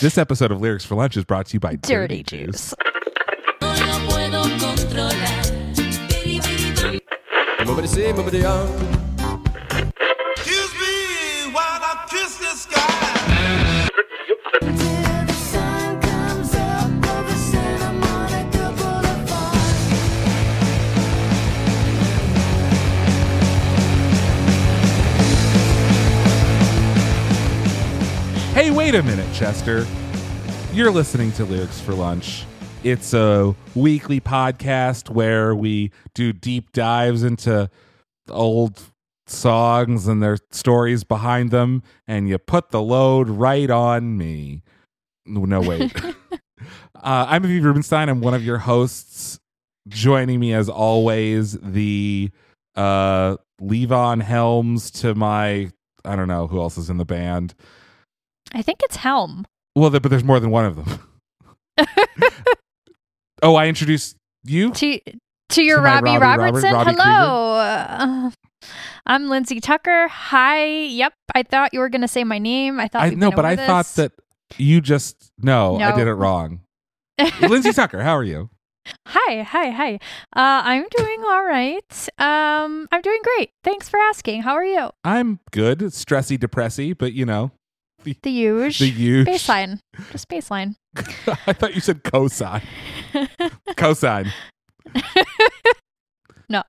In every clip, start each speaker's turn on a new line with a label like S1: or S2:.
S1: This episode of Lyrics for Lunch is brought to you by
S2: Dirty Juice.
S3: No
S1: Hey, wait a minute, Chester. You're listening to Lyrics for Lunch. It's a weekly podcast where we do deep dives into old songs and their stories behind them, and you put the load right on me. No, wait. uh, I'm Aviv Rubenstein. I'm one of your hosts. Joining me, as always, the uh, Levon Helms to my, I don't know who else is in the band.
S2: I think it's Helm.
S1: Well, but there's more than one of them. oh, I introduced you.
S2: To to your
S1: To
S2: Robbie,
S1: Robbie Robert-
S2: Robertson.
S1: Robbie
S2: Hello. Uh, I'm Lindsay Tucker. Hi. Yep. I thought you were going to say my name. I thought
S1: I no, but I
S2: over
S1: thought that you just no, I did it wrong. Lindsay Tucker, how are you?
S2: Hi, hi, hi. Uh, I'm doing all right. Um, I'm doing great. Thanks for asking. How are you?
S1: I'm good. Stressy, depressy, but you know
S2: The huge.
S1: the huge.
S2: Baseline. Just baseline.
S1: I thought you said cosine. cosine. No.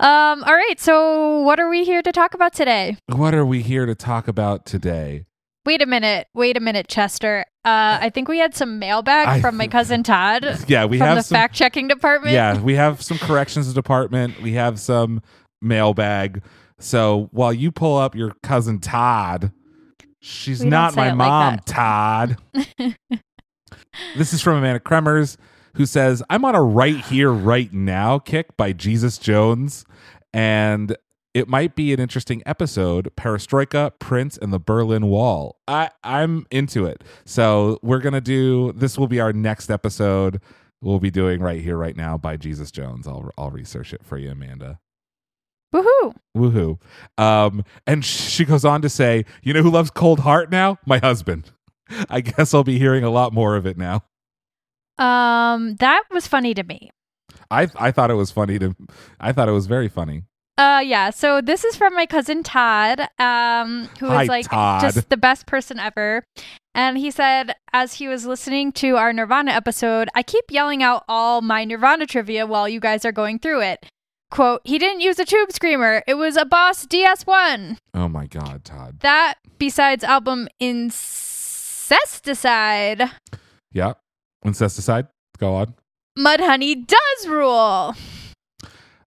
S2: Um, all right. So, what are we here to talk about today?
S1: What are we here to talk about today?
S2: Wait a minute. Wait a minute, Chester. Uh, I think we had some mailbag
S1: I-
S2: from my cousin Todd
S1: Yeah, we have
S2: the
S1: some.
S2: fact checking department.
S1: yeah, we have some corrections department. We have some mailbag. So while you pull up your cousin Todd, she's
S2: don't
S1: my
S2: it like
S1: mom. Todd. this is from Amanda Kremers, who says, I'm on a right here, right now kick by Jesus Jones. And it might be an interesting episode. Perestroika, Prince, and the Berlin Wall. I, I'm into it. So we're gonna do this will be our next episode. We'll be doing right here, right now by Jesus Jones. I'll I'll research it for you, Amanda.
S2: Woohoo.
S1: Woohoo. Um, and she goes on to say, you know who loves cold heart now? My husband. I guess I'll be hearing a lot more of it now.
S2: Um, that was funny to me.
S1: I I thought it was funny to I thought it was very funny.
S2: Uh, yeah. So this is from my cousin Todd, um, who is
S1: Hi,
S2: like
S1: Todd.
S2: just the best person ever. And he said, as he was listening to our Nirvana episode, I keep yelling out all my Nirvana trivia while you guys are going through it. Quote, he didn't use a tube screamer. It was a Boss DS1.
S1: Oh my god, Todd.
S2: That, besides album Incesticide,
S1: Yeah. Incesticide. Go on.
S2: Mudhoney does rule.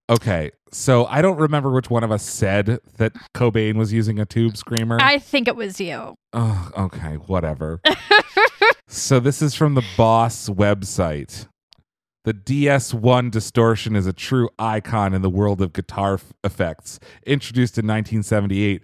S1: Okay. So I don't remember which one of us said that Cobain was using a tube screamer.
S2: I think it was you.
S1: Oh, okay, whatever. so this is from the Boss website. The DS1 distortion is a true icon in the world of guitar f- effects. Introduced in 1978,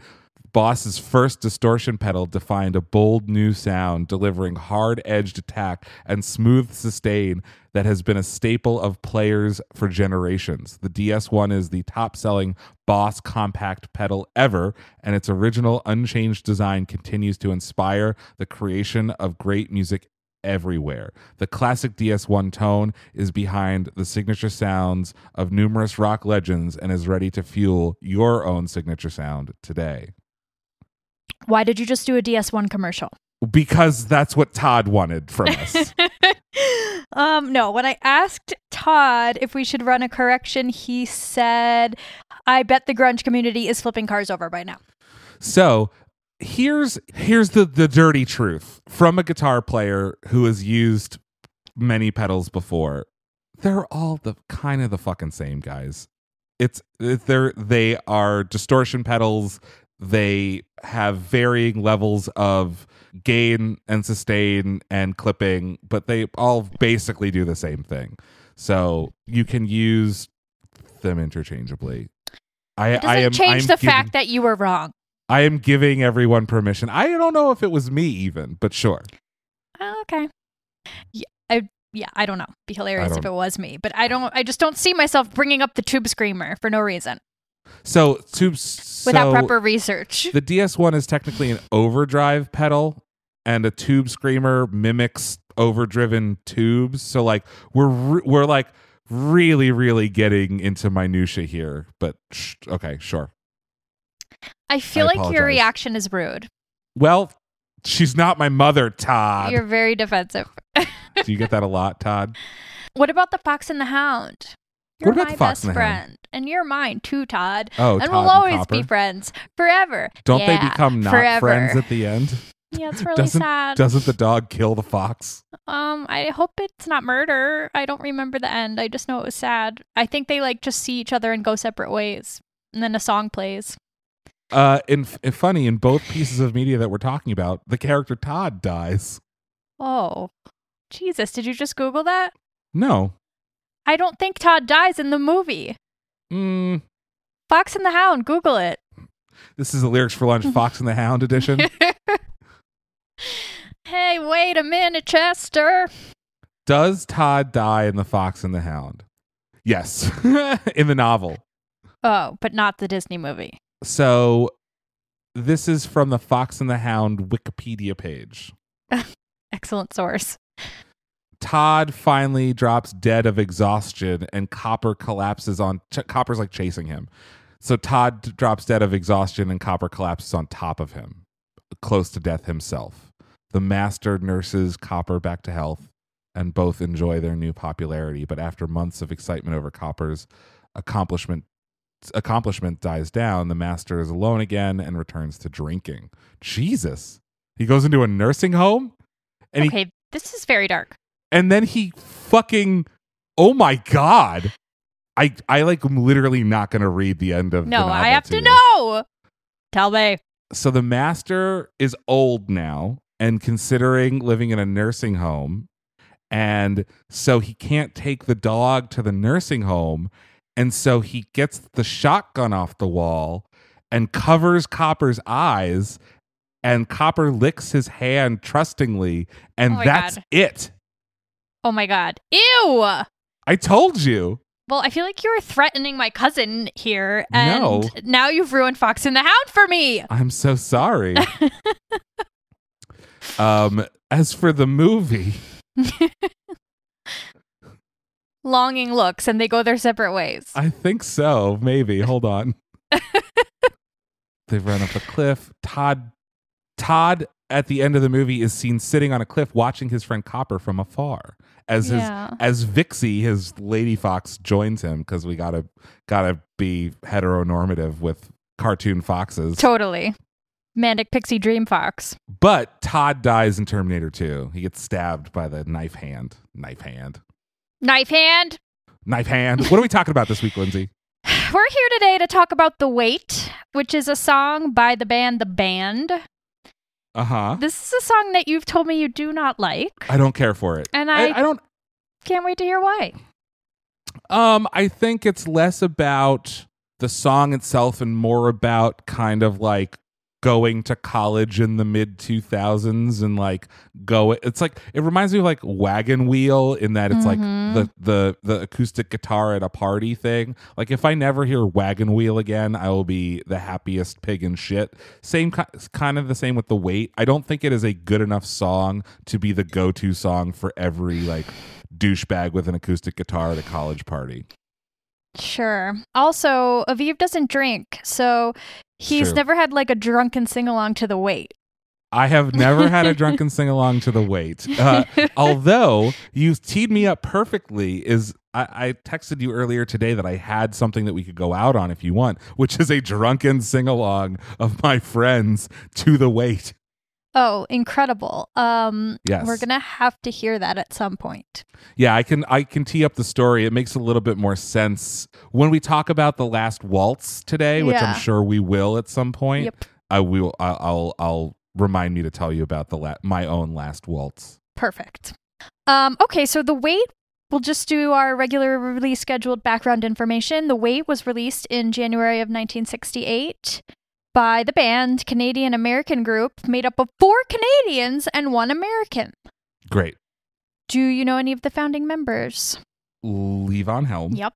S1: Boss's first distortion pedal defined a bold new sound, delivering hard-edged attack and smooth sustain that has been a staple of players for generations. The DS1 is the top-selling Boss compact pedal ever, and its original unchanged design continues to inspire the creation of great music everywhere. The classic DS1 tone is behind the signature sounds of numerous rock legends and is ready to fuel your own signature sound today.
S2: Why did you just do a DS1 commercial?
S1: Because that's what Todd wanted from us.
S2: um, no, when I asked Todd if we should run a correction, he said, I bet the grunge community is flipping cars over by now.
S1: so here's here's the the dirty truth from a guitar player who has used many pedals before. They're all the kind of the fucking same guys. It's it- they're they are distortion pedals. They have varying levels of gain and sustain and clipping, but they all basically do the same thing. So you can use them interchangeably. I,
S2: It doesn't
S1: I am
S2: change
S1: I'm
S2: the
S1: giving-
S2: fact that you were wrong.
S1: I am giving everyone permission. I don't know if it was me even, but sure.
S2: Oh, okay. Yeah, I, yeah, I don't know. Be hilarious if it was me, but I don't. I just don't see myself bringing up the tube screamer for no reason
S1: So tubes
S2: without
S1: so
S2: proper research.
S1: The DS1 is technically an overdrive pedal, and a tube screamer mimics overdriven tubes. So like we're re- we're like really really getting into minutia here. But sh- okay, sure.
S2: I feel
S1: I
S2: like your reaction is rude.
S1: Well, she's not my mother, Todd.
S2: You're very defensive.
S1: Do you get that a lot, Todd?
S2: What about the Fox and the Hound? You're
S1: What about
S2: my
S1: the Fox
S2: best
S1: and
S2: friend, and you're mine too, Todd.
S1: Oh,
S2: and
S1: Todd
S2: we'll always be friends forever.
S1: Don't they become not
S2: forever.
S1: friends at the end?
S2: Yeah, it's really
S1: doesn't
S2: sad.
S1: doesn't the dog kill the fox?
S2: Um, I hope it's not murder. I don't remember the end. I just know it was sad. I think they like just see each other and go separate ways, and then a song plays.
S1: Uh, in, in funny, in both pieces of media that we're talking about, the character Todd dies.
S2: Oh, Jesus! Did you just Google that?
S1: No.
S2: I don't think Todd dies in the movie.
S1: Mm,
S2: Fox and the Hound. Google it.
S1: this is the lyrics for lunch, Fox and the Hound edition.
S2: hey, wait a minute, Chester.
S1: Does Todd die in the Fox and the Hound? Yes, in the novel.
S2: Oh, but not the Disney movie.
S1: So this is from the Fox and the Hound Wikipedia page.
S2: Excellent source.
S1: Todd finally drops dead of exhaustion, and Copper collapses on. Ch- Copper's like chasing him. So Todd drops dead of exhaustion, and Copper collapses on top of him, close to death himself. The master nurses Copper back to health, and both enjoy their new popularity. But after months of excitement over Copper's accomplishment, accomplishment dies down, the master is alone again and returns to drinking. Jesus, he goes into a nursing home, and he
S2: okay, this is very dark.
S1: and then he fucking oh my god i i like am literally not gonna read the end of the
S2: No, I have to
S1: you.
S2: know. Tell me.
S1: so the master is old now and considering living in a nursing home and so he can't take the dog to the nursing home and so he gets the shotgun off the wall and covers copper's eyes and copper licks his hand trustingly and
S2: Oh
S1: that's
S2: God.
S1: it
S2: Oh my god. Ew.
S1: i told you
S2: Well, I feel like you were threatening my cousin here, and
S1: No.
S2: now you've ruined Fox and the Hound for me.
S1: I'm so sorry. um, as for the movie,
S2: Longing looks, and they go their separate ways.
S1: I think so. Maybe. Hold on. They've run up a cliff. Todd, Todd, at the end of the movie, is seen sitting on a cliff watching his friend Copper from afar. As his
S2: Yeah.
S1: as Vixey, his lady fox, joins him because we gotta gotta be heteronormative with cartoon foxes.
S2: Totally. Manic Pixie Dream Fox.
S1: But Todd dies in Terminator 2. He gets stabbed by the knife hand. Knife hand.
S2: Knife Hand.
S1: Knife hand. What are we talking about this week, Lindsay?
S2: We're here today to talk about The Weight, which is a song by the band The Band.
S1: Uh huh.
S2: This is a song that you've told me you do not like.
S1: I don't care for it.
S2: And
S1: I,
S2: I-
S1: I don't.
S2: Can't wait to hear why.
S1: Um, I think it's less about the song itself and more about kind of like going to college in the mid 2000s and like go it's like it reminds me of like wagon wheel in that it's like
S2: Mhm.
S1: the the the acoustic guitar at a party thing like if i never hear wagon wheel again i will be the happiest pig in shit same kind of the same with the weight i don't think it is a good enough song to be the go-to song for every like douchebag with an acoustic guitar at a college party
S2: Sure. Also, Aviv doesn't drink, so he's
S1: True.
S2: never had like a drunken sing along to The Weight.
S1: I have never had a drunken sing along to the weight. Uh, although you teed me up perfectly, is I, I texted you earlier today that I had something that we could go out on if you want, which is a drunken sing along of my friends to the weight.
S2: Oh, incredible. Um
S1: Yes.
S2: we're going to have to hear that at some point.
S1: Yeah, I can I can tee up the story. It makes a little bit more sense when we talk about the last waltz today, which
S2: Yeah.
S1: I'm sure we will at some point.
S2: Yep.
S1: I will. I- I'll. I'll remind me to tell you about the la- my own last waltz.
S2: Perfect. Um okay, so The Weight We'll just do our regular release scheduled background information. The Weight was released in January of 1968 by the band Canadian American group made up of four Canadians and one American.
S1: Great.
S2: Do you know any of the founding members?
S1: Levon Helm.
S2: Yep.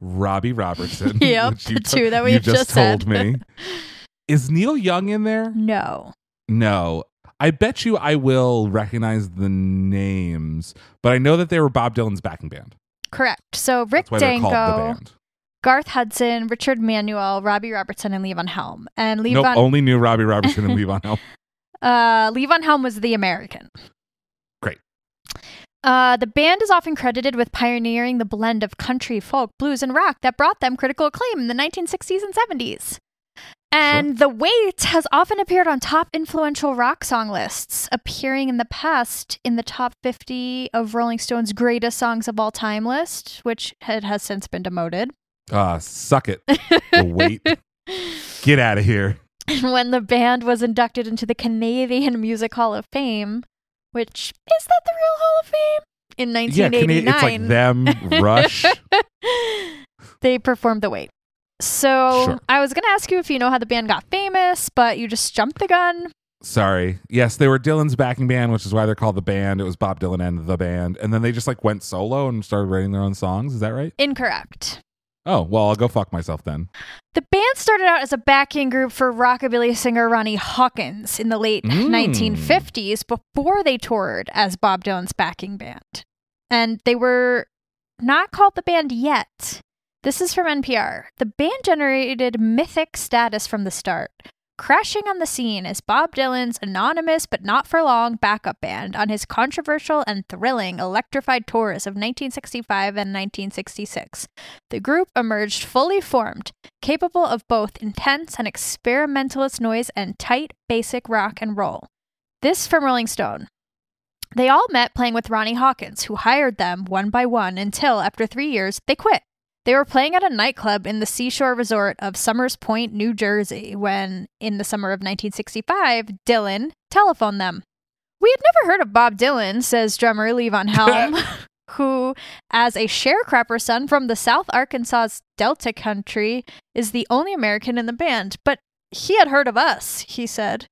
S1: Robbie Robertson.
S2: Yep, the
S1: to-
S2: two that we've
S1: just,
S2: just
S1: told
S2: said.
S1: me. Is Neil Young in there?
S2: No.
S1: No. I bet you I will recognize the names, but I know that they were Bob Dylan's backing band.
S2: Correct. So Rick
S1: That's why they're the
S2: Danko,
S1: band.
S2: Garth Hudson, Richard Manuel, Robbie Robertson, and Levon Helm. And
S1: Nope, only knew Robbie Robertson and Levon Helm.
S2: uh, Levon Helm was the American.
S1: Great.
S2: Uh, the band is often credited with pioneering the blend of country, folk, blues, and rock that brought them critical acclaim in the 1960s and 70s. And The Weight has often appeared on top influential rock song lists, appearing in the past in the top 50 of Rolling Stone's greatest songs of all time list, which it has since been demoted.
S1: Uh, suck it. The weight. Get out of here.
S2: And when the band was inducted into the Canadian Music Hall of Fame, which is that the real Hall of Fame? In 1989.
S1: Yeah, Cana-
S2: 1989.
S1: it's like them, Rush.
S2: they performed the weight. So
S1: Sure.
S2: I was gonna ask you if you know how the band got famous, but you just jumped the gun.
S1: Sorry. Yes, they were Dylan's backing band, which is why they're called the band. It was Bob Dylan and the band. And then they just like went solo and started writing their own songs. Is that right?
S2: Incorrect.
S1: Oh, well, I'll go fuck myself then.
S2: The band started out as a backing group for rockabilly singer Ronnie Hawkins in the late
S1: Mm.
S2: 1950s before they toured as Bob Dylan's backing band. And they were not called the band yet. This is from NPR. The band generated mythic status from the start, crashing on the scene as Bob Dylan's anonymous but not for long backup band on his controversial and thrilling electrified tours of 1965 and 1966. The group emerged fully formed, capable of both intense and experimentalist noise and tight, basic rock and roll. This from Rolling Stone. They all met playing with Ronnie Hawkins, who hired them one by one until, after three years, they quit. They were playing at a nightclub in the seashore resort of Somers Point, New Jersey, when, in the summer of 1965, Dylan telephoned them. We had never heard of Bob Dylan, says drummer Levon Helm, who, as a sharecropper son from the South Arkansas Delta country, is the only American in the band. But he had heard of us, he said.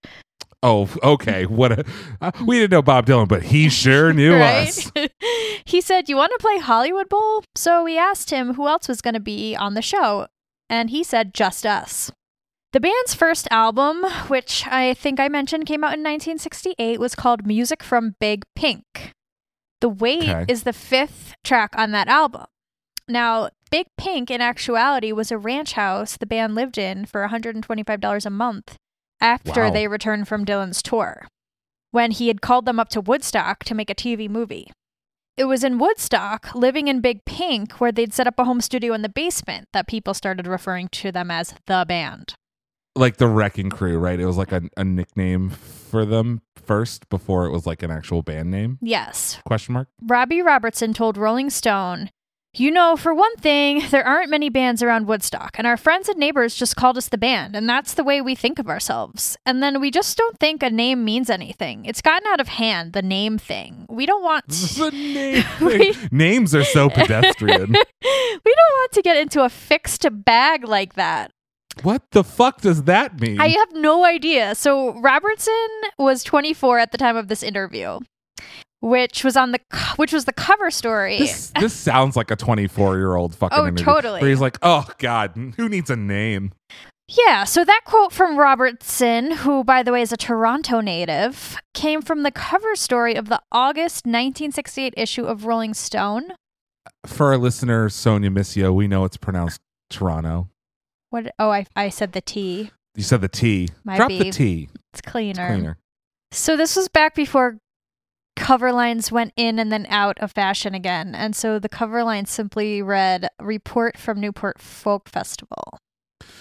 S1: Oh, okay. What a, uh, we didn't know Bob Dylan, but he sure knew us.
S2: he said, You want to play Hollywood Bowl? So we asked him who else was going to be on the show. And he said, Just us. The band's first album, which I think I mentioned came out in 1968, was called Music from Big Pink. The Weight
S1: Okay.
S2: is the fifth track on that album. Now, Big Pink, in actuality, was a ranch house the band lived in for $125 a month after
S1: Wow.
S2: they returned from Dylan's tour, when he had called them up to Woodstock to make a TV movie. It was in Woodstock, living in Big Pink, where they'd set up a home studio in the basement, that people started referring to them as the band.
S1: Like the Wrecking Crew, right? It was like a, a nickname for them first before it was like an actual band name?
S2: Yes.
S1: Question mark?
S2: Robbie Robertson told Rolling Stone, You know, for one thing, there aren't many bands around Woodstock, and our friends and neighbors just called us the band, and that's the way we think of ourselves. And then we just don't think a name means anything. It's gotten out of hand, the name thing. We don't want.
S1: the name
S2: We-
S1: Names are so pedestrian.
S2: we don't want to get into a fixed bag like that.
S1: what the fuck does that mean?
S2: I have no idea. So Robertson was 24 at the time of this interview, which was on the co- which was the cover story.
S1: this, this sounds like a 24 year old fucking
S2: Oh,
S1: interview,
S2: totally.
S1: Where he's like, oh, God, who needs a name?
S2: Yeah, so that quote from Robertson, who by the way is a Toronto native, came from the cover story of the August 1968 issue of Rolling Stone.
S1: For our listener, Sonia Missio, we know it's pronounced Toronto.
S2: What oh, I I said the T.
S1: You said the T.
S2: Might
S1: Drop
S2: be.
S1: the T.
S2: It's cleaner.
S1: It's cleaner.
S2: So this was back before cover lines went in and then out of fashion again. And so the cover line simply read report from Newport Folk Festival.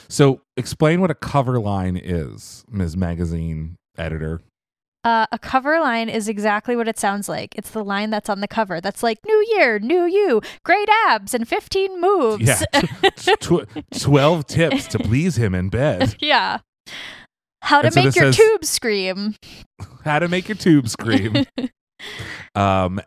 S1: So explain what a cover line is, Ms. Magazine editor.
S2: Uh, a cover line is exactly what it sounds like. It's the line that's on the cover. That's like new year, new you, great abs and 15 moves.
S1: Yeah. Tw- 12 tips to please him in bed.
S2: yeah. How to
S1: And
S2: make
S1: this
S2: your
S1: says-
S2: tubes scream.
S1: How to make your tube scream. Um,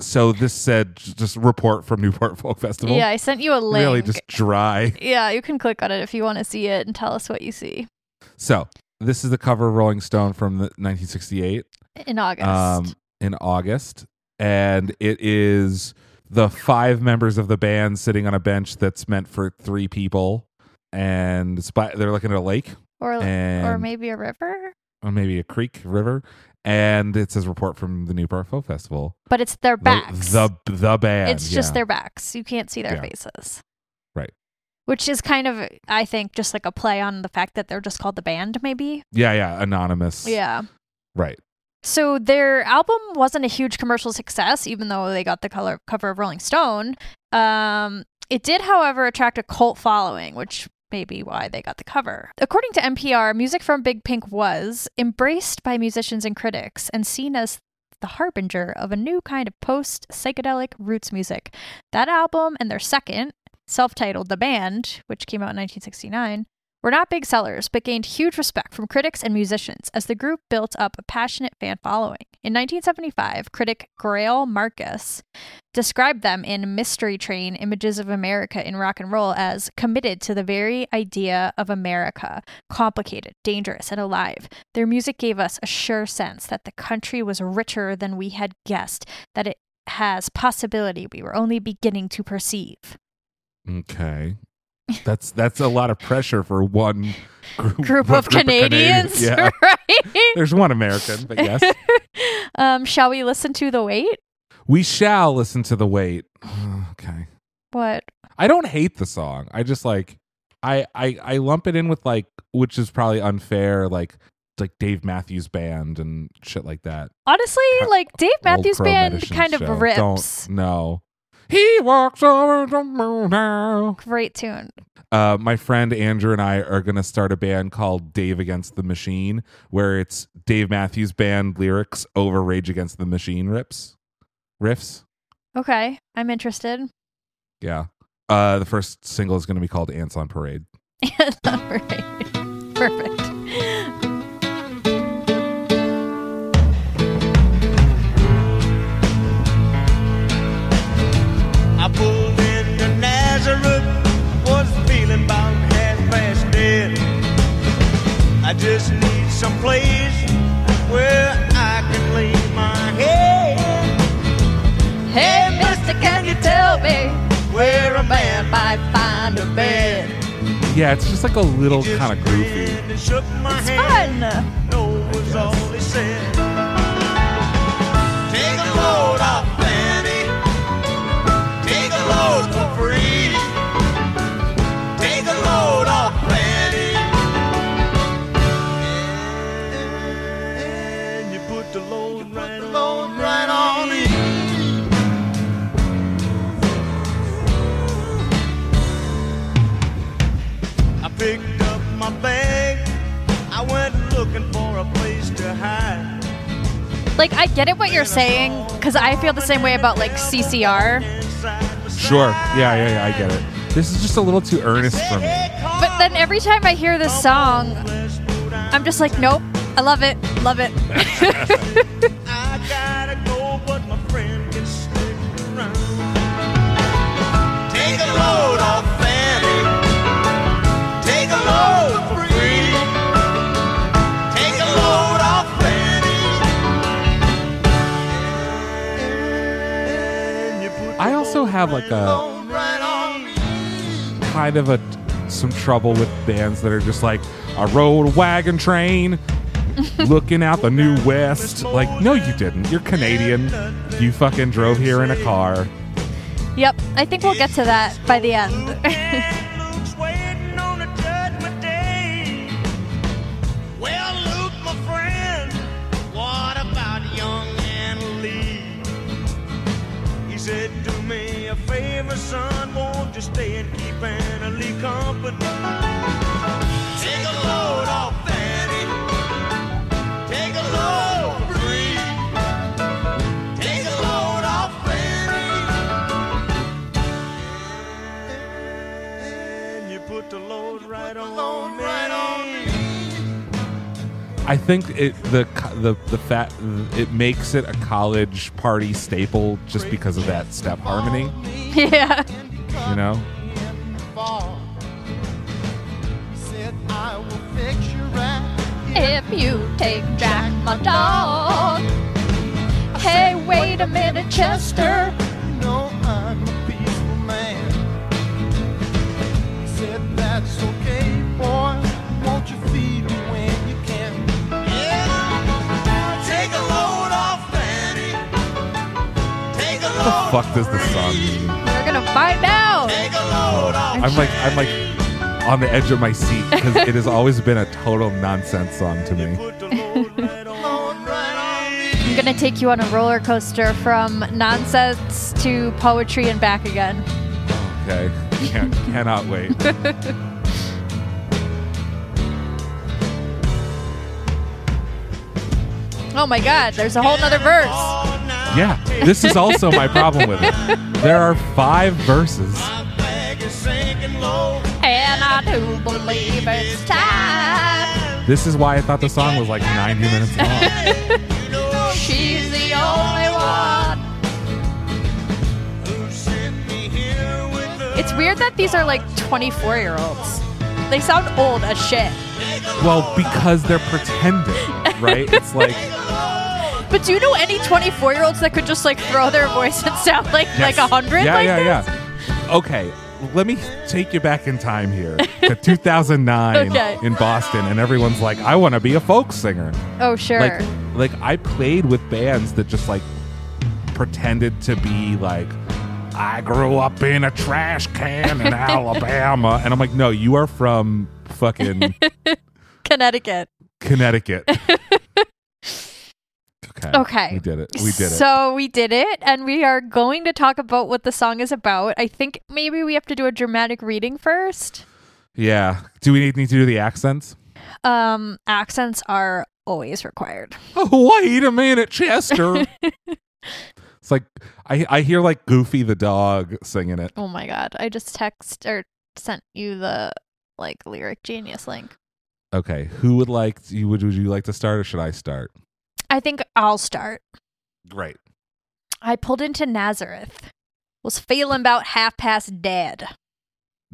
S1: so this said just report from Newport Folk Festival.
S2: Yeah, I sent you a link.
S1: Really just dry.
S2: yeah, you can click on it if you want to see it and tell us what you see
S1: So this is the cover of Rolling Stone from the 1968
S2: in August.
S1: um, in August. And it is the five members of the band sitting on a bench that's meant for three people. And they're looking at a lake
S2: or
S1: and
S2: or maybe a river.
S1: or maybe a creek, river, and it says report from the Newport Folk Festival.
S2: But it's their
S1: The-
S2: backs.
S1: The the, band.
S2: it's just
S1: yeah.
S2: their backs. You can't see their
S1: Yeah.
S2: faces.
S1: Right.
S2: Which is kind of, I think, just like a play on the fact that they're just called the band, maybe.
S1: Yeah, yeah, anonymous.
S2: Yeah.
S1: Right.
S2: So their album wasn't a huge commercial success, even though they got the color cover of Rolling Stone. Um, it did, however, attract a cult following, which may be why they got the cover. According to NPR, music from Big Pink was embraced by musicians and critics and seen as the harbinger of a new kind of post psychedelic roots music. That album and their second, self titled The Band, which came out in 1969, were not big sellers, but gained huge respect from critics and musicians as the group built up a passionate fan following. In 1975, critic Greil Marcus described them in Mystery Train Images of America in Rock and Roll as committed to the very idea of America, complicated, dangerous, and alive. Their music gave us a sure sense that the country was richer than we had guessed, that it has possibility we were only beginning to perceive.
S1: Okay. That's that's a lot of pressure for one group,
S2: Group
S1: one
S2: of Canadians,
S1: Yeah.
S2: right?
S1: There's one American, but yes.
S2: um, shall we listen to the weight?
S1: we shall listen to the weight. Okay.
S2: What?
S1: I don't hate the song. I just like I I I lump it in with like which is probably unfair like like Dave Matthews band and shit like that.
S2: Honestly,
S1: Kind-
S2: like Dave Matthews Band kind of
S1: Show.
S2: rips.
S1: Don't no. He walks over the moon now.
S2: Great tune.
S1: Uh, my friend Andrew and I are gonna start a band called Dave Against the Machine, where it's Dave Matthews Band lyrics over Rage Against the Machine rips, riffs.
S2: Okay, I'm interested.
S1: Yeah. Uh, the first single is gonna be called Ants on Parade.
S2: Right. Perfect. Hey, mister, can you tell me
S4: Where a man
S2: might find a bed?
S1: Yeah, it's just like a little kind of goofy.
S4: grinned and shook my
S2: It's fun.
S4: No was all he said. Picked up my bag. I went looking for a place to hide.
S2: Like, I get it what you're saying, because I feel the same way about like CCR.
S1: Sure. Yeah, yeah, yeah. I get it. This is just a little too earnest for me.
S2: But then every time I hear this song, I'm just like, nope, I love it, love it.
S4: I gotta go, but my friend can stick around. Take a load off
S1: also have like a
S4: load right on me.
S1: kind of a some trouble with bands that are just like I rode a wagon train looking out the new west. Like, no, you didn't. You're Canadian. You fucking drove here in a car.
S2: yep, I think we'll get to that by the end.
S4: a favor, son, won't you stay and keep Anna Lee company? Take a load off Fanny.
S1: I think it the the the fat it makes it a college party staple just because of that step harmony.
S2: yeah.
S1: You know.
S3: fall. Said I will fix you right.
S2: If you take Jack my dog. Hey, wait a minute, Chester.
S1: The fuck does this song mean?
S2: We're gonna find out.
S4: Take a load off.
S1: I'm like I'm like on the edge of my seat because it has always been a total nonsense song to me.
S4: Put the load right on, right on me.
S2: I'm gonna take you on a roller coaster from nonsense to poetry and back again.
S1: Okay, Can't, cannot wait.
S2: Oh my god, there's a whole nother verse.
S1: Yeah, this is also my problem with it. There are five verses.
S4: My bag is sinking low.
S2: And I do believe it's time.
S1: This is why I thought the song was like 90 minutes long.
S2: She's the only one.
S4: who sent me here with the
S2: It's weird that these are like 24 year olds. They sound old as shit.
S1: Well, because they're pretending, right? It's like
S2: But do you know any 24 year olds that could just like throw their voice and sound like like a hundred?
S1: Yeah,
S2: like
S1: yeah,
S2: this?
S1: yeah. Okay, let me take you back in time here to 2009
S2: Okay.
S1: in Boston, and everyone's like, "I want to be a folk singer."
S2: Oh sure.
S1: Like, like I played with bands that just like pretended to be like. I grew up in a trash can in Alabama. And I'm like, no, you are from fucking
S2: Connecticut.
S1: Connecticut. Okay.
S2: Okay.
S1: We did it. We did it.
S2: So we did it, and we are going to talk about what the song is about. I think maybe we have to do a dramatic reading first.
S1: Yeah. Do we need, need to do the accents?
S2: Um, accents are always required.
S1: Oh, wait a minute, Chester. it's like I I hear like Goofy the dog singing it.
S2: Oh my god! I just text or sent you the like lyric genius link.
S1: Okay, who would like you would would you like to start or should I start?
S2: I think I'll start.
S1: Great.
S2: I pulled into Nazareth. Was feeling about half past dead.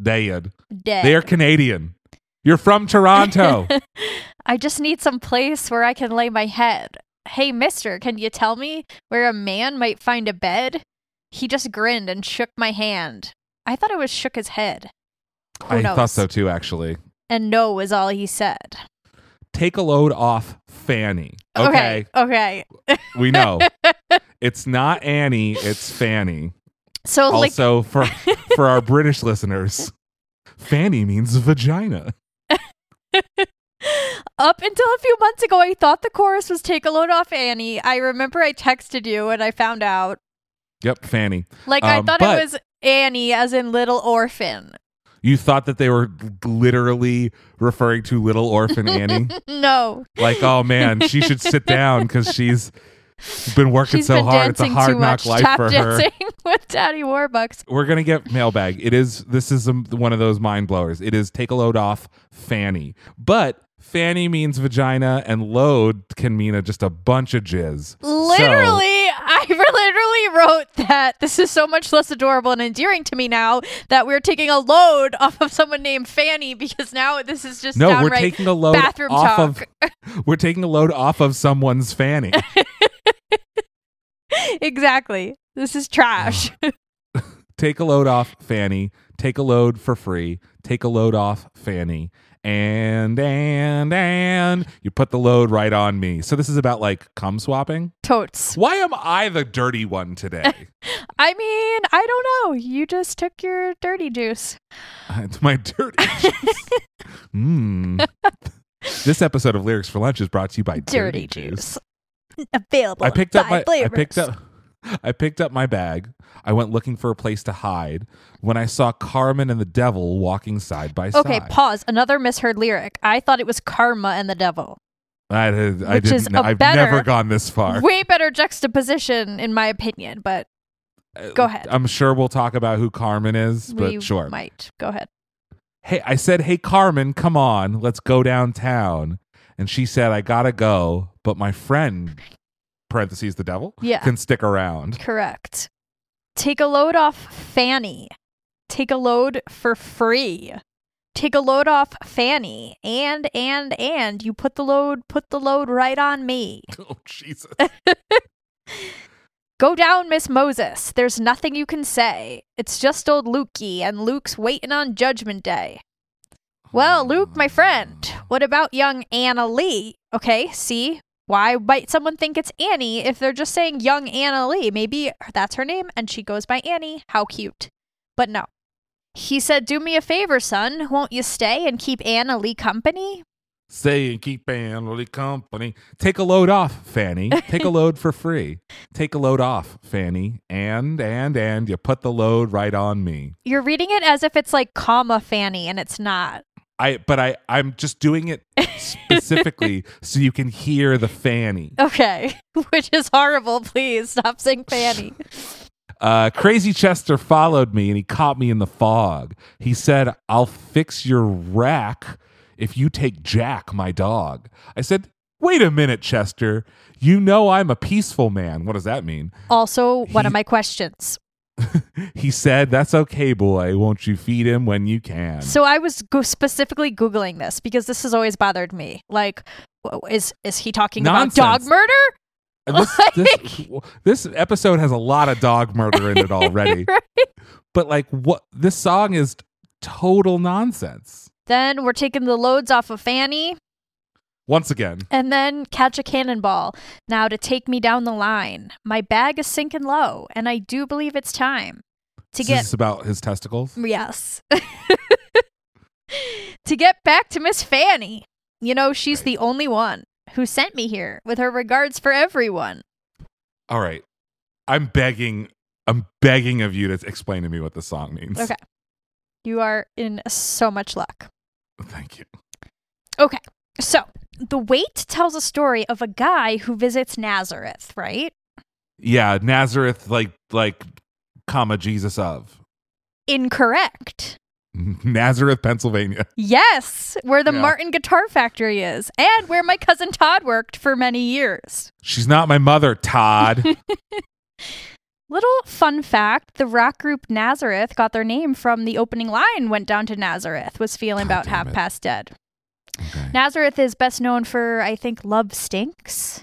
S1: Dead.
S2: Dead.
S1: They are Canadian. You're from Toronto.
S2: I just need some place where I can lay my head. Hey, mister, can you tell me where a man might find a bed? He just grinned and shook my hand. I thought it was shook his head. Who
S1: I
S2: knows?
S1: thought so too, actually.
S2: And no was all he said.
S1: Take a load off Fanny. Okay.
S2: Okay. okay.
S1: We know. it's not Annie, it's Fanny.
S2: So, like,
S1: Also for for our British listeners, Fanny means vagina.
S2: Up until a few months ago, I thought the chorus was Take a Load Off Annie. I remember I texted you and I found out.
S1: Yep, Fanny.
S2: Like, I
S1: Um,
S2: thought
S1: but-
S2: it was Annie, as in Little Orphan.
S1: You thought that they were literally referring to little orphan Annie?
S2: no.
S1: like, oh man, she should sit down because she's been working
S2: She's
S1: so
S2: been
S1: hard. It's a hard knock
S2: much.
S1: life
S2: Tap
S1: for her.
S2: dancing with Daddy Warbucks.
S1: We're gonna get mailbag. It is this is um one of those mind blowers. It is take a load off Fanny, but Fanny means vagina, and load can mean a, just a bunch of jizz. So-
S2: Literally, I literally wrote that this is so much less adorable and endearing to me now that we're taking a load off of someone named Fanny because now this is just
S1: no, we're taking a load
S2: bathroom
S1: off
S2: talk.
S1: of we're taking a load off of someone's fanny.
S2: exactly. This is trash. Ah.
S1: take a load off Fanny. Take a load for free. Take a load off Fanny. And and and you put the load right on me. So this is about like cum swapping.
S2: Totes.
S1: Why am I the dirty one today?
S2: I mean, I don't know. You just took your dirty juice.
S1: Uh, it's my dirty. Mmm. this episode of Lyrics for Lunch is brought to you by
S2: Dirty, juice. Available.
S1: I picked up my
S2: five
S1: I picked up I picked up my bag. I went looking for a place to hide when I saw Carmen and the devil walking side by
S2: Okay,
S1: side.
S2: Okay, pause. Another misheard lyric. I thought it was karma and the devil.
S1: I, did, I
S2: Which
S1: didn't.
S2: is
S1: I've
S2: better-
S1: never gone this far.
S2: Way better juxtaposition, in my opinion. But uh, go ahead.
S1: I'm sure we'll talk about who Carmen is, but
S2: we
S1: sure.
S2: might. Go ahead.
S1: Hey, I said, "Hey Carmen, come on, let's go downtown." And she said, "I gotta go, but my friend (parentheses the devil)
S2: Yeah.
S1: can stick around."
S2: Correct. Take a load off Fanny. Take a load for free. Take a load off Fanny. And, and, and you put the load, put the load right on me.
S1: Oh Jesus!
S2: Go down, Miss Moses. There's nothing you can say. It's just old Lukey, and Luke's waiting on Judgment Day. Well, Luke, my friend, oh. what about young Anna Lee? Okay, see? Why might someone think it's Annie if they're just saying young Anna Lee? Maybe that's her name and she goes by Annie. How cute. But no. He said, Do me a favor, son. Won't you stay and keep Anna Lee company?
S1: Stay and keep Anna Lee company. Take a load off, Fanny. Take a load for free. Take a load off, Fanny. And, and, and you put the load right on me.
S2: You're reading it as if it's like comma Fanny, and it's not.
S1: I, but I, I'm just doing it specifically so you can hear the Fanny.
S2: Okay. Which is horrible. Please stop saying Fanny.
S1: Uh, Crazy Chester followed me and he caught me in the fog. He said, I'll fix your rack if you take Jack, my dog. I said, Wait a minute, Chester. You know I'm a peaceful man. What does that mean?
S2: Also, one
S1: He-
S2: of my questions.
S1: He said, That's okay, boy. Won't you feed him when you can?
S2: So I was go- specifically googling this because this has always bothered me. Like, is is he talking about dog murder?
S1: And this, this, this episode has a lot of dog murder in it already.
S2: Right.
S1: But, like, what? This song is total nonsense.
S2: Then we're taking the loads off of Fanny,
S1: Once again,
S2: and then catch a cannonball. Now to take me down the line. My bag is sinking low, and I do believe it's time to
S1: is
S2: get
S1: this about his testicles?
S2: Yes. to get back to Miss Fanny. You know, she's the only one who sent me here with her regards for everyone.
S1: All right. I'm begging I'm begging of you to explain to me what the song means.
S2: Okay. You are in so much luck.
S1: Thank you.
S2: Okay. So, the weight tells a story of a guy who visits Nazareth, right?
S1: Yeah, Nazareth like like comma Jesus of.
S2: Incorrect.
S1: Nazareth, Pennsylvania.
S2: Yes, where the
S1: Yeah.
S2: Martin Guitar Factory is, and where my cousin Todd worked for many years.
S1: She's not my mother, Todd.
S2: Little fun fact the rock group Nazareth got their name from the opening line Went Down to Nazareth, was feeling
S1: God
S2: about half
S1: it.
S2: past dead.
S1: Okay.
S2: Nazareth is best known for, I think, Love Stinks.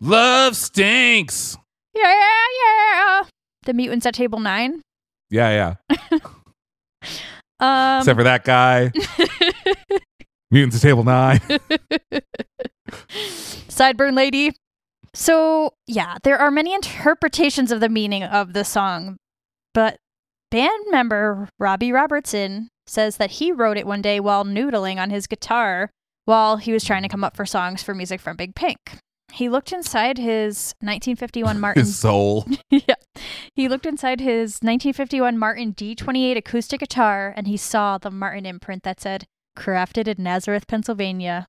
S1: Love stinks.
S2: Yeah, yeah. The Mutants at Table 9.
S1: Yeah, yeah.
S2: Um,
S1: Except for that guy. Mutants at Table 9.
S2: Sideburn Lady. So, yeah, there are many interpretations of the meaning of the song, but band member Robbie Robertson says that he wrote it one day while noodling on his guitar while he was trying to come up for songs for music from Big Pink. He looked inside his 1951 Martin
S1: His soul.
S2: yeah. He looked inside his 1951 Martin D28 acoustic guitar and he saw the Martin imprint that said, crafted in Nazareth, Pennsylvania.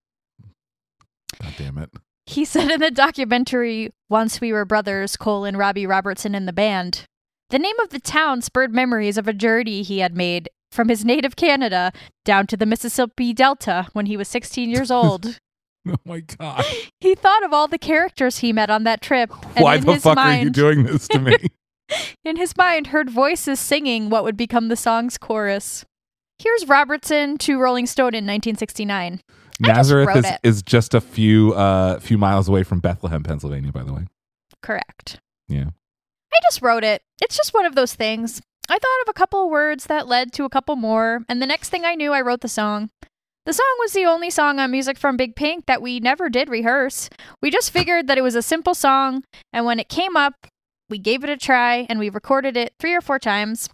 S1: God damn it.
S2: He said in the documentary, Once We Were Brothers, colon Robbie Robertson in the band, the name of the town spurred memories of a journey he had made from his native Canada down to the Mississippi Delta when he was 16 years old.
S1: Oh my god.
S2: he thought of all the characters he met on that trip. And
S1: Why
S2: in
S1: the
S2: his
S1: fuck
S2: mind,
S1: are you doing this to me?
S2: in his mind, heard voices singing what would become the song's chorus. Here's Robertson to Rolling Stone in 1969. I just
S1: Nazareth is,
S2: it.
S1: is just a few uh few miles away from Bethlehem, Pennsylvania, by the way.
S2: Correct.
S1: Yeah.
S2: I just wrote it. It's just one of those things. I thought of a couple of words that led to a couple more, and the next thing I knew, I wrote the song. The song was the only song on Music from Big Pink that we never did rehearse. We just figured that it was a simple song, and when it came up, we gave it a try and we recorded it three or four times.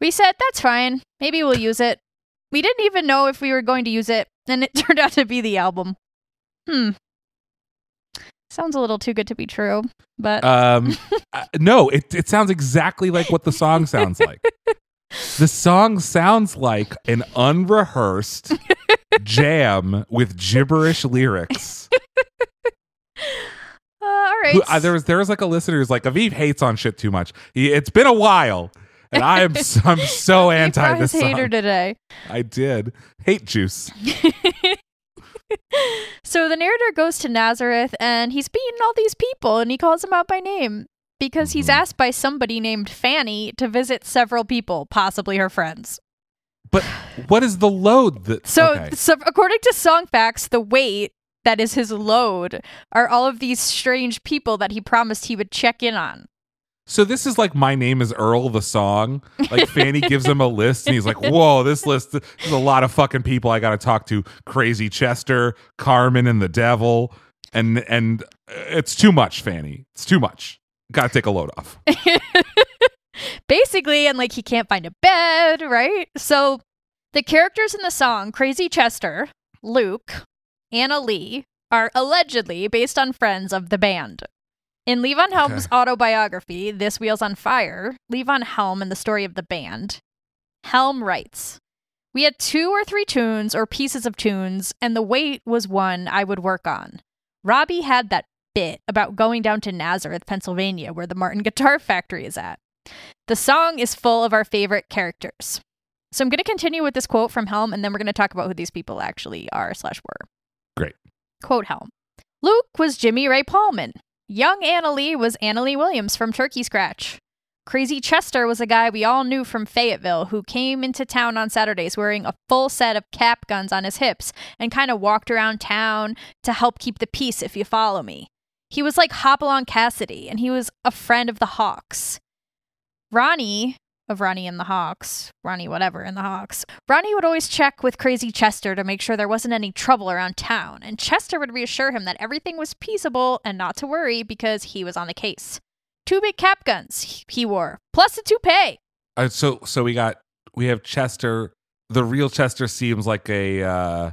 S2: We said, that's fine. Maybe we'll use it. We didn't even know if we were going to use it, and it turned out to be the album. Hmm. Sounds a little too good to be true, but
S1: Um uh, no, it it sounds exactly like what the song sounds like. the song sounds like an unrehearsed jam with gibberish lyrics.
S2: uh, all right.
S1: Who- uh, there was there was like a listener who's like Aviv hates on shit too much. He, it's been a while, and I am s- I'm so anti this
S2: hater today.
S1: I did hate juice.
S2: So the narrator goes to Nazareth and he's beating all these people and he calls them out by name because he's
S1: Mhm.
S2: asked by somebody named Fanny to visit several people, possibly her friends.
S1: But what is the load that?
S2: So,
S1: okay.
S2: so according to Songfacts, the weight that is his load are all of these strange people that he promised he would check in on.
S1: So this is like my name is Earl the song. Like Fanny gives him a list and he's like, "Whoa, this list is a lot of fucking people I got to talk to. Crazy Chester, Carmen and the Devil, and and uh, it's too much, Fanny. It's too much. Got to take a load off.
S2: Basically, and like he can't find a bed, right? So the characters in the song Crazy Chester, Luke, Anna Lee are allegedly based on friends of the band. In Levon Helm's
S1: Okay.
S2: autobiography, This Wheels on Fire, Levon Helm and the story of the band, Helm writes, We had two or three tunes or pieces of tunes, and the weight was one I would work on. Robbie had that bit about going down to Nazareth, Pennsylvania, where the Martin Guitar Factory is at. The song is full of our favorite characters. So I'm going to continue with this quote from Helm, and then we're going to talk about who these people actually are slash were.
S1: Great.
S2: Quote Helm. Luke was Jimmy Ray Paulman. Young Anna Lee was Anna Lee Williams from Turkey Scratch. Crazy Chester was a guy we all knew from Fayetteville who came into town on Saturdays wearing a full set of cap guns on his hips and kind of walked around town to help keep the peace, if you follow me. He was like Hopalong Cassidy, and he was a friend of the Hawks. Ronnie, of Ronnie and the Hawks, Ronnie whatever and the Hawks, Ronnie would always check with Crazy Chester to make sure there wasn't any trouble around town, and Chester would reassure him that everything was peaceable and not to worry because he was on the case. Two big cap guns he wore, plus a toupee.
S1: Uh, so so we got we have Chester. The real Chester seems like a uh,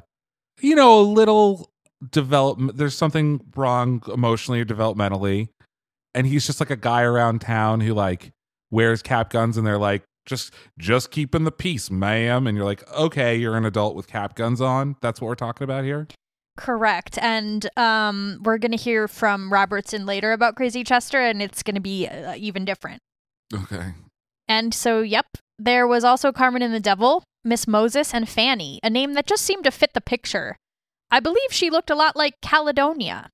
S1: you know a little development. There's something wrong emotionally or developmentally, and he's just like a guy around town who like wears cap guns, and they're like just just keeping the peace, ma'am. And you're like, okay, you're an adult with cap guns on. That's what we're talking about here.
S2: Correct. And um, we're going to hear from Robertson later about Crazy Chester, and it's going to be uh, even different.
S1: Okay.
S2: And so, yep, there was also Carmen and the Devil, Miss Moses, and Fanny, a name that just seemed to fit the picture. I believe she looked a lot like Caledonia.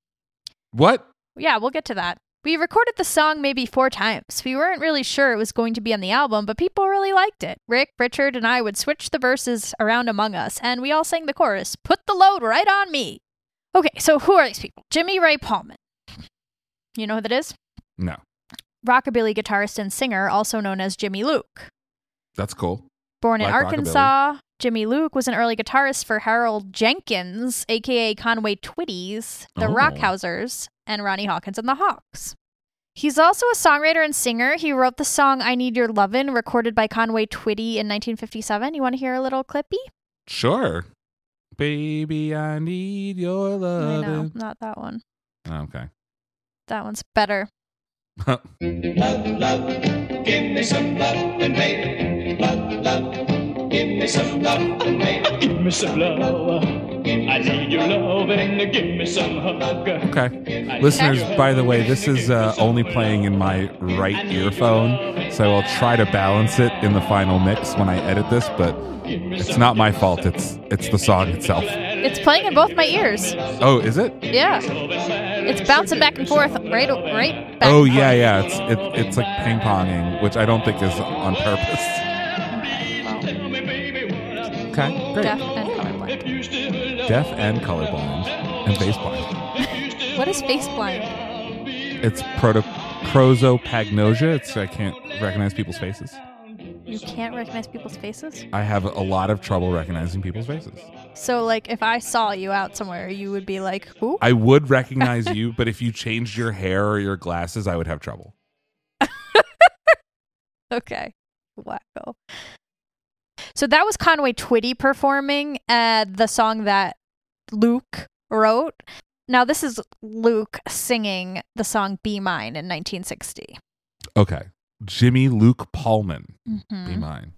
S1: What?
S2: Yeah, we'll get to that. We recorded the song maybe four times. We weren't really sure it was going to be on the album, but people really liked it. Rick, Richard, and I would switch the verses around among us, and we all sang the chorus Put the load right on me. Okay, so who are these people? Jimmy Ray Paulman. You know who that is?
S1: No.
S2: Rockabilly guitarist and singer, also known as Jimmy Luke.
S1: That's cool.
S2: Born in
S1: Like
S2: Arkansas, Jimmy Luke was an early guitarist for Harold Jenkins, aka Conway Twitty's, the
S1: Oh.
S2: Rockhousers, and Ronnie Hawkins and the Hawks. He's also a songwriter and singer. He wrote the song I Need Your Lovin', recorded by Conway Twitty in 1957. You want to hear a little clippy?
S1: Sure. Baby, I need your
S2: I know, not that one.
S1: Oh, okay.
S2: That one's better.
S5: Love, love, give me some lovin', baby. Love, love, give me some lovin', baby. Give me some love. I need your lovin', give me some hug.
S1: Okay. Listeners, by the way, this is uh, only playing in my right earphone, so I'll try to balance it in the final mix when I edit this, but it's not my fault. It's it's the song itself.
S2: It's playing in both my ears.
S1: Oh, is it?
S2: Yeah. It's bouncing back and forth, right, right back.
S1: Oh yeah, yeah. It's it, it's like ping ponging, which I don't think is on purpose. Okay, great.
S2: Deaf and colorblind.
S1: Deaf and colorblind and face blind.
S2: What is face blind?
S1: It's proto prosopagnosia. It's I can't recognize people's faces.
S2: You can't recognize people's faces?
S1: I have a lot of trouble recognizing people's faces.
S2: So, like, if I saw you out somewhere, you would be like, "Who?"
S1: I would recognize you, but if you changed your hair or your glasses, I would have trouble.
S2: Okay, wacko. So that was Conway Twitty performing uh, the song that Luke wrote. Now this is Luke singing the song "Be Mine" in 1960.
S1: Okay. Jimmy Luke Paulman.
S2: Mhm.
S1: Be mine.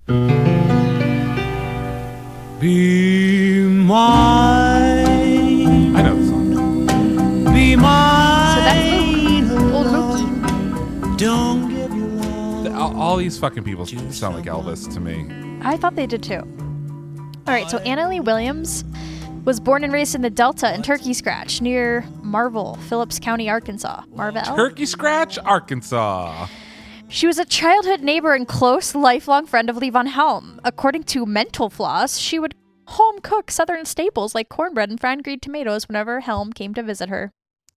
S3: Be mine,
S1: I know the song.
S3: be mine.
S2: So that's Luke, old Lukey.
S3: Don't give your love.
S1: All, all these fucking people sound like Elvis to me.
S2: I thought they did too. All right, so Anna Lee Williams was born and raised in the Delta in Turkey Scratch near Marvell, Phillips County, Arkansas. Marvell.
S1: Turkey Scratch, Arkansas.
S2: She was a childhood neighbor and close, lifelong friend of Levon Helm. According to Mental Floss, she would home cook southern staples like cornbread and fried green tomatoes whenever Helm came to visit her.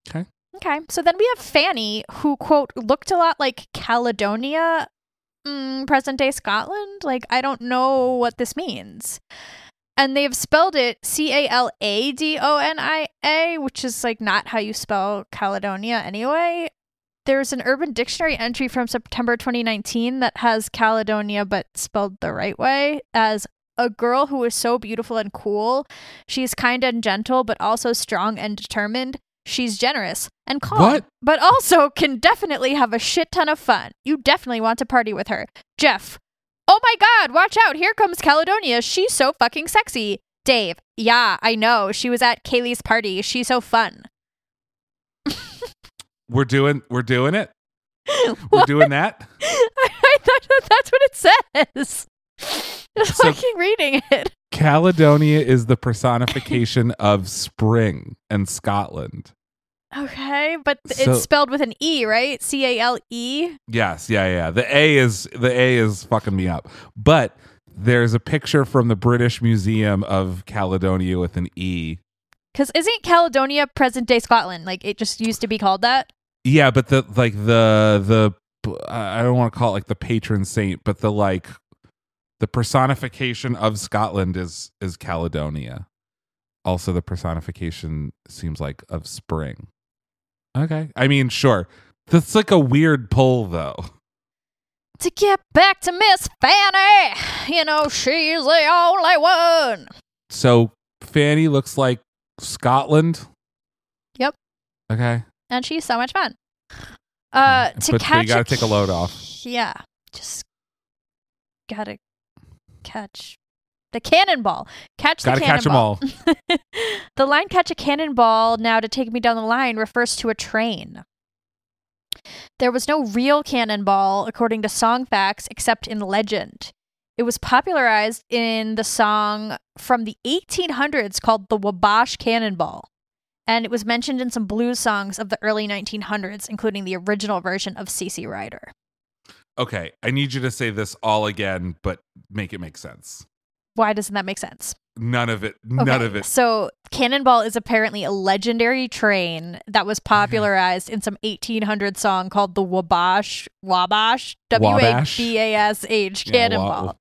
S1: Okay.
S2: Okay, so then we have Fanny, who, quote, looked a lot like Caledonia, mm, present day Scotland. Like, I don't know what this means. and they've spelled it C A L A D O N I A, which is like not how you spell Caledonia anyway. There's an Urban Dictionary entry from September 2019 that has Caledonia but spelled the right way as a girl who is so beautiful and cool. She's kind and gentle, but also strong and determined. She's generous and calm,
S1: What?
S2: but also can definitely have a shit ton of fun. You definitely want to party with her. Jeff, oh my god, watch out, here comes Caledonia. She's so fucking sexy. Dave, yeah, I know. She was at Kaylee's party. She's so fun.
S1: We're doing we're doing it. We're doing that.
S2: I thought that that's what it says. Just
S1: So-
S2: fucking reading it.
S1: Caledonia is the personification of spring and Scotland.
S2: Okay, but th-
S1: So-
S2: it's spelled with an E, right? C A L E.
S1: Yes, yeah, yeah. The A is the A is fucking me up. But there's a picture from the British Museum of Caledonia with an E.
S2: Because isn't Caledonia present day Scotland? Like it just used to be called that.
S1: Yeah, but the like the the I don't want to call it like the patron saint, but the like the personification of Scotland is is Caledonia. Also, the personification seems like of spring. Okay, I mean, sure. That's like a weird pull, though.
S2: To get back to Miss Fanny, you know she's the only one.
S1: So Fanny looks like Scotland.
S2: Yep.
S1: Okay.
S2: and she's so much fun. Uh, to
S1: but
S2: catch
S1: you gotta
S2: a
S1: take a load off.
S2: Yeah, just gotta catch the cannonball. Catch
S1: Gotta
S2: the
S1: catch 'em
S2: cannonball. the line "catch a cannonball" now to take me down the line refers to a train. There was no real cannonball, according to song facts, except in legend. It was popularized in the song from the 1800s called the Wabash Cannonball. And it was mentioned in some blues songs of the early 1900s, including the original version of CC Rider.
S1: Okay, I need you to say this all again, but make it make sense.
S2: Why doesn't that make sense?
S1: None of it. None
S2: Okay,
S1: of it.
S2: So, Cannonball is apparently a legendary train that was mm-hmm. popularized in some 1800 song called the Wabash, Wabash, W A? B A S H, Cannonball.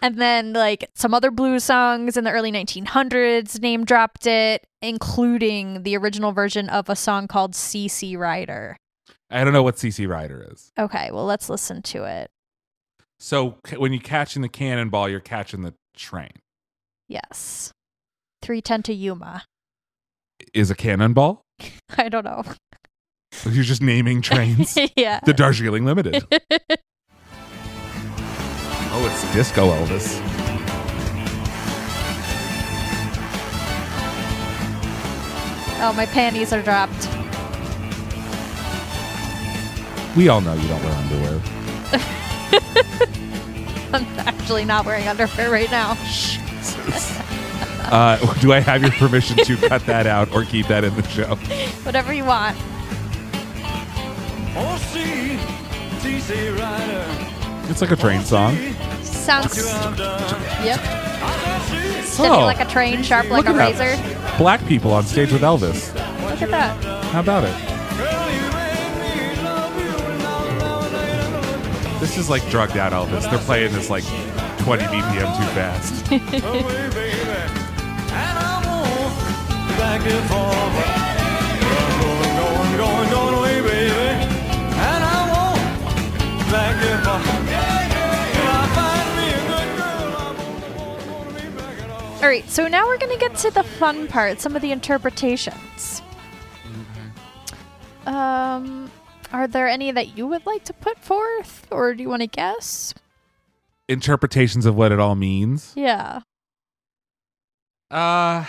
S2: and then, like, some other blues songs in the early 1900s name dropped it, including the original version of a song called CC Rider.
S1: I don't know what CC Rider is.
S2: Okay, well, let's listen to it.
S1: So when you're catching the cannonball, you're catching the train.
S2: Yes. 310 to Yuma.
S1: Is a cannonball?
S2: I don't know.
S1: You're just naming trains.
S2: yeah.
S1: the Darjeeling Limited. Oh, it's Disco Elvis.
S2: Oh, my panties are dropped.
S1: We all know you don't wear underwear.
S2: I'm actually not wearing underwear right now.
S1: Uh, do I have your permission to cut that out or keep that in the show?
S2: Whatever you want.
S3: See, TC Rider.
S1: It's like a train song.
S2: Sounds. Yep.
S3: See.
S1: Oh.
S2: like a train, sharp like a razor.
S1: that. Black people on stage with Elvis.
S2: Look at that.
S1: How about it? This is like drugged out Elvis. They're playing this like 20 BPM too fast.
S2: All right, so now we're going to get to the fun part, some of the interpretations. Um, are there any that you would like to put forth, or do you want to guess?
S1: Interpretations of what it all means.
S2: Yeah.
S1: Uh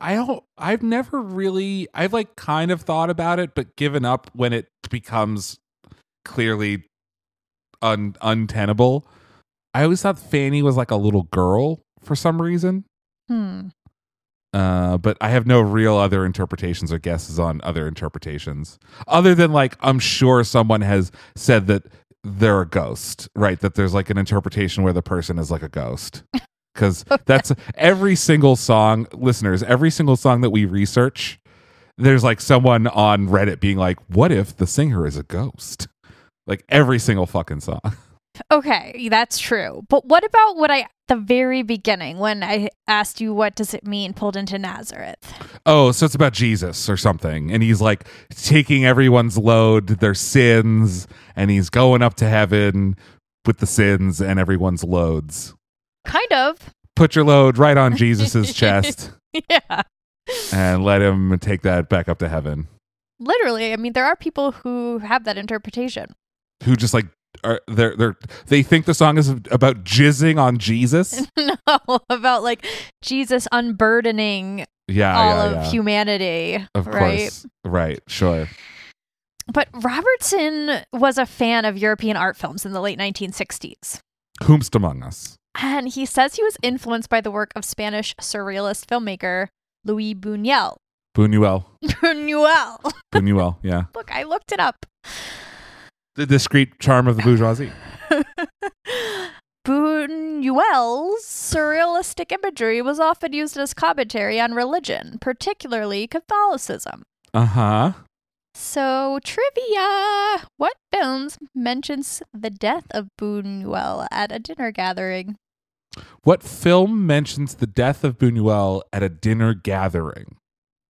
S1: I don't I've never really I've like kind of thought about it but given up when it becomes clearly un untenable. I always thought Fanny was like a little girl for some reason.
S2: Hmm.
S1: Uh but I have no real other interpretations or guesses on other interpretations. Other than like I'm sure someone has said that they're a ghost, right? That there's like an interpretation where the person is like a ghost. Cuz that's every single song, listeners, every single song that we research, there's like someone on Reddit being like, "What if the singer is a ghost?" Like every single fucking song.
S2: Okay, that's true. But what about what I the very beginning when I asked you what does it mean pulled into Nazareth?
S1: Oh, so it's about Jesus or something. And he's like taking everyone's load, their sins, and he's going up to heaven with the sins and everyone's loads.
S2: Kind of.
S1: Put your load right on Jesus's chest
S2: Yeah.
S1: and let him take that back up to heaven.
S2: Literally, I mean there are people who have that interpretation.
S1: Who just like are they're they're they think the song is about jizzing on Jesus.
S2: no, about like Jesus unburdening
S1: Yeah,
S2: all
S1: yeah,
S2: of
S1: yeah.
S2: humanity,
S1: Of
S2: right?
S1: course. Right, sure.
S2: But Robertson was a fan of European art films in the late 1960s.
S1: Whomst among us.
S2: And he says he was influenced by the work of Spanish surrealist filmmaker Louis Buñuel.
S1: Buñuel.
S2: Buñuel.
S1: Buñuel, yeah.
S2: Look, I looked it up.
S1: The discreet charm of the bourgeoisie.
S2: Buñuel's surrealistic imagery was often used as commentary on religion, particularly Catholicism.
S1: Uh-huh.
S2: So, trivia! What films mentions the death of Buñuel at a dinner gathering?
S1: What film mentions the death of Buñuel at a dinner gathering?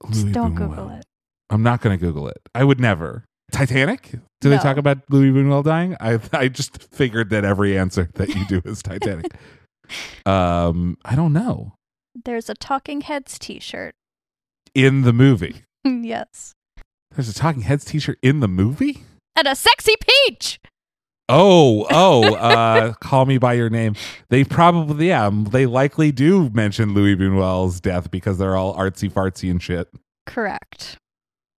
S2: Just
S1: Louis
S2: don't
S1: Buñuel.
S2: Google it.
S1: I'm not going to Google it. I would never. Titanic? Do they talk about Louis Buñuel dying? I I just figured that every answer that you do is Titanic. um, I don't know.
S2: There's a Talking Heads t shirt.
S1: In the movie,
S2: yes.
S1: there's a Talking Heads T-shirt in the movie.
S2: And a sexy peach!
S1: Oh, oh, uh, call me by your name. They probably, yeah, they likely do mention Louis Buñuel's death because they're all artsy fartsy and shit.
S2: Correct.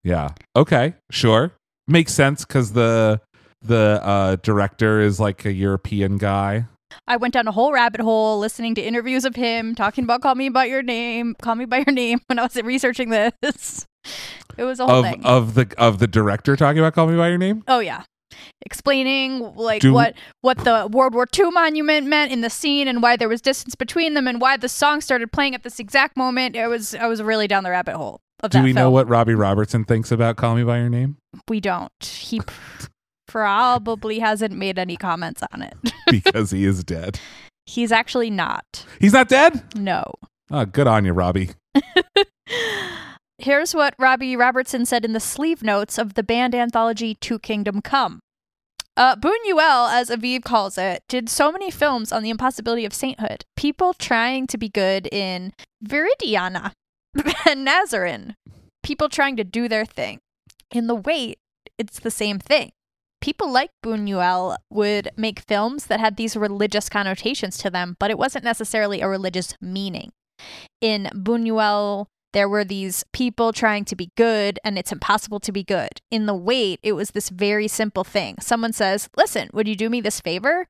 S1: Yeah. Okay. Sure. Makes sense because the the uh, director is like a European guy.
S2: I went down a whole rabbit hole listening to interviews of him talking about Call Me By Your Name, Call Me By Your Name when I was researching this. It was a whole
S1: of
S2: thing.
S1: of the of the director talking about Call Me by Your Name.
S2: oh, yeah. Explaining like
S1: Do-
S2: what what the World War II monument meant in the scene and why there was distance between them and why the song started playing at this exact moment. It was I was really down the rabbit hole
S1: Do we know what Robbie Robertson thinks about Call Me by Your Name?
S2: we don't. He probably hasn't made any comments on it.
S1: Because he is dead.
S2: He's actually not.
S1: He's not dead.
S2: No.
S1: Oh, good on you, Robbie.
S2: Here's what Robbie Robertson said in the sleeve notes of the band anthology To Kingdom Come. Uh, Buñuel, as Aviv calls it, did so many films on the impossibility of sainthood. People trying to be good in Viridiana Nazarene. People trying to do their thing. In The Weight, it's the same thing. People like Buñuel would make films that had these religious connotations to them, but it wasn't necessarily a religious meaning. In Buñuel, there were these people trying to be good, and it's impossible to be good. In The Weight, it was this very simple thing. Someone says, Listen, would you do me this favor?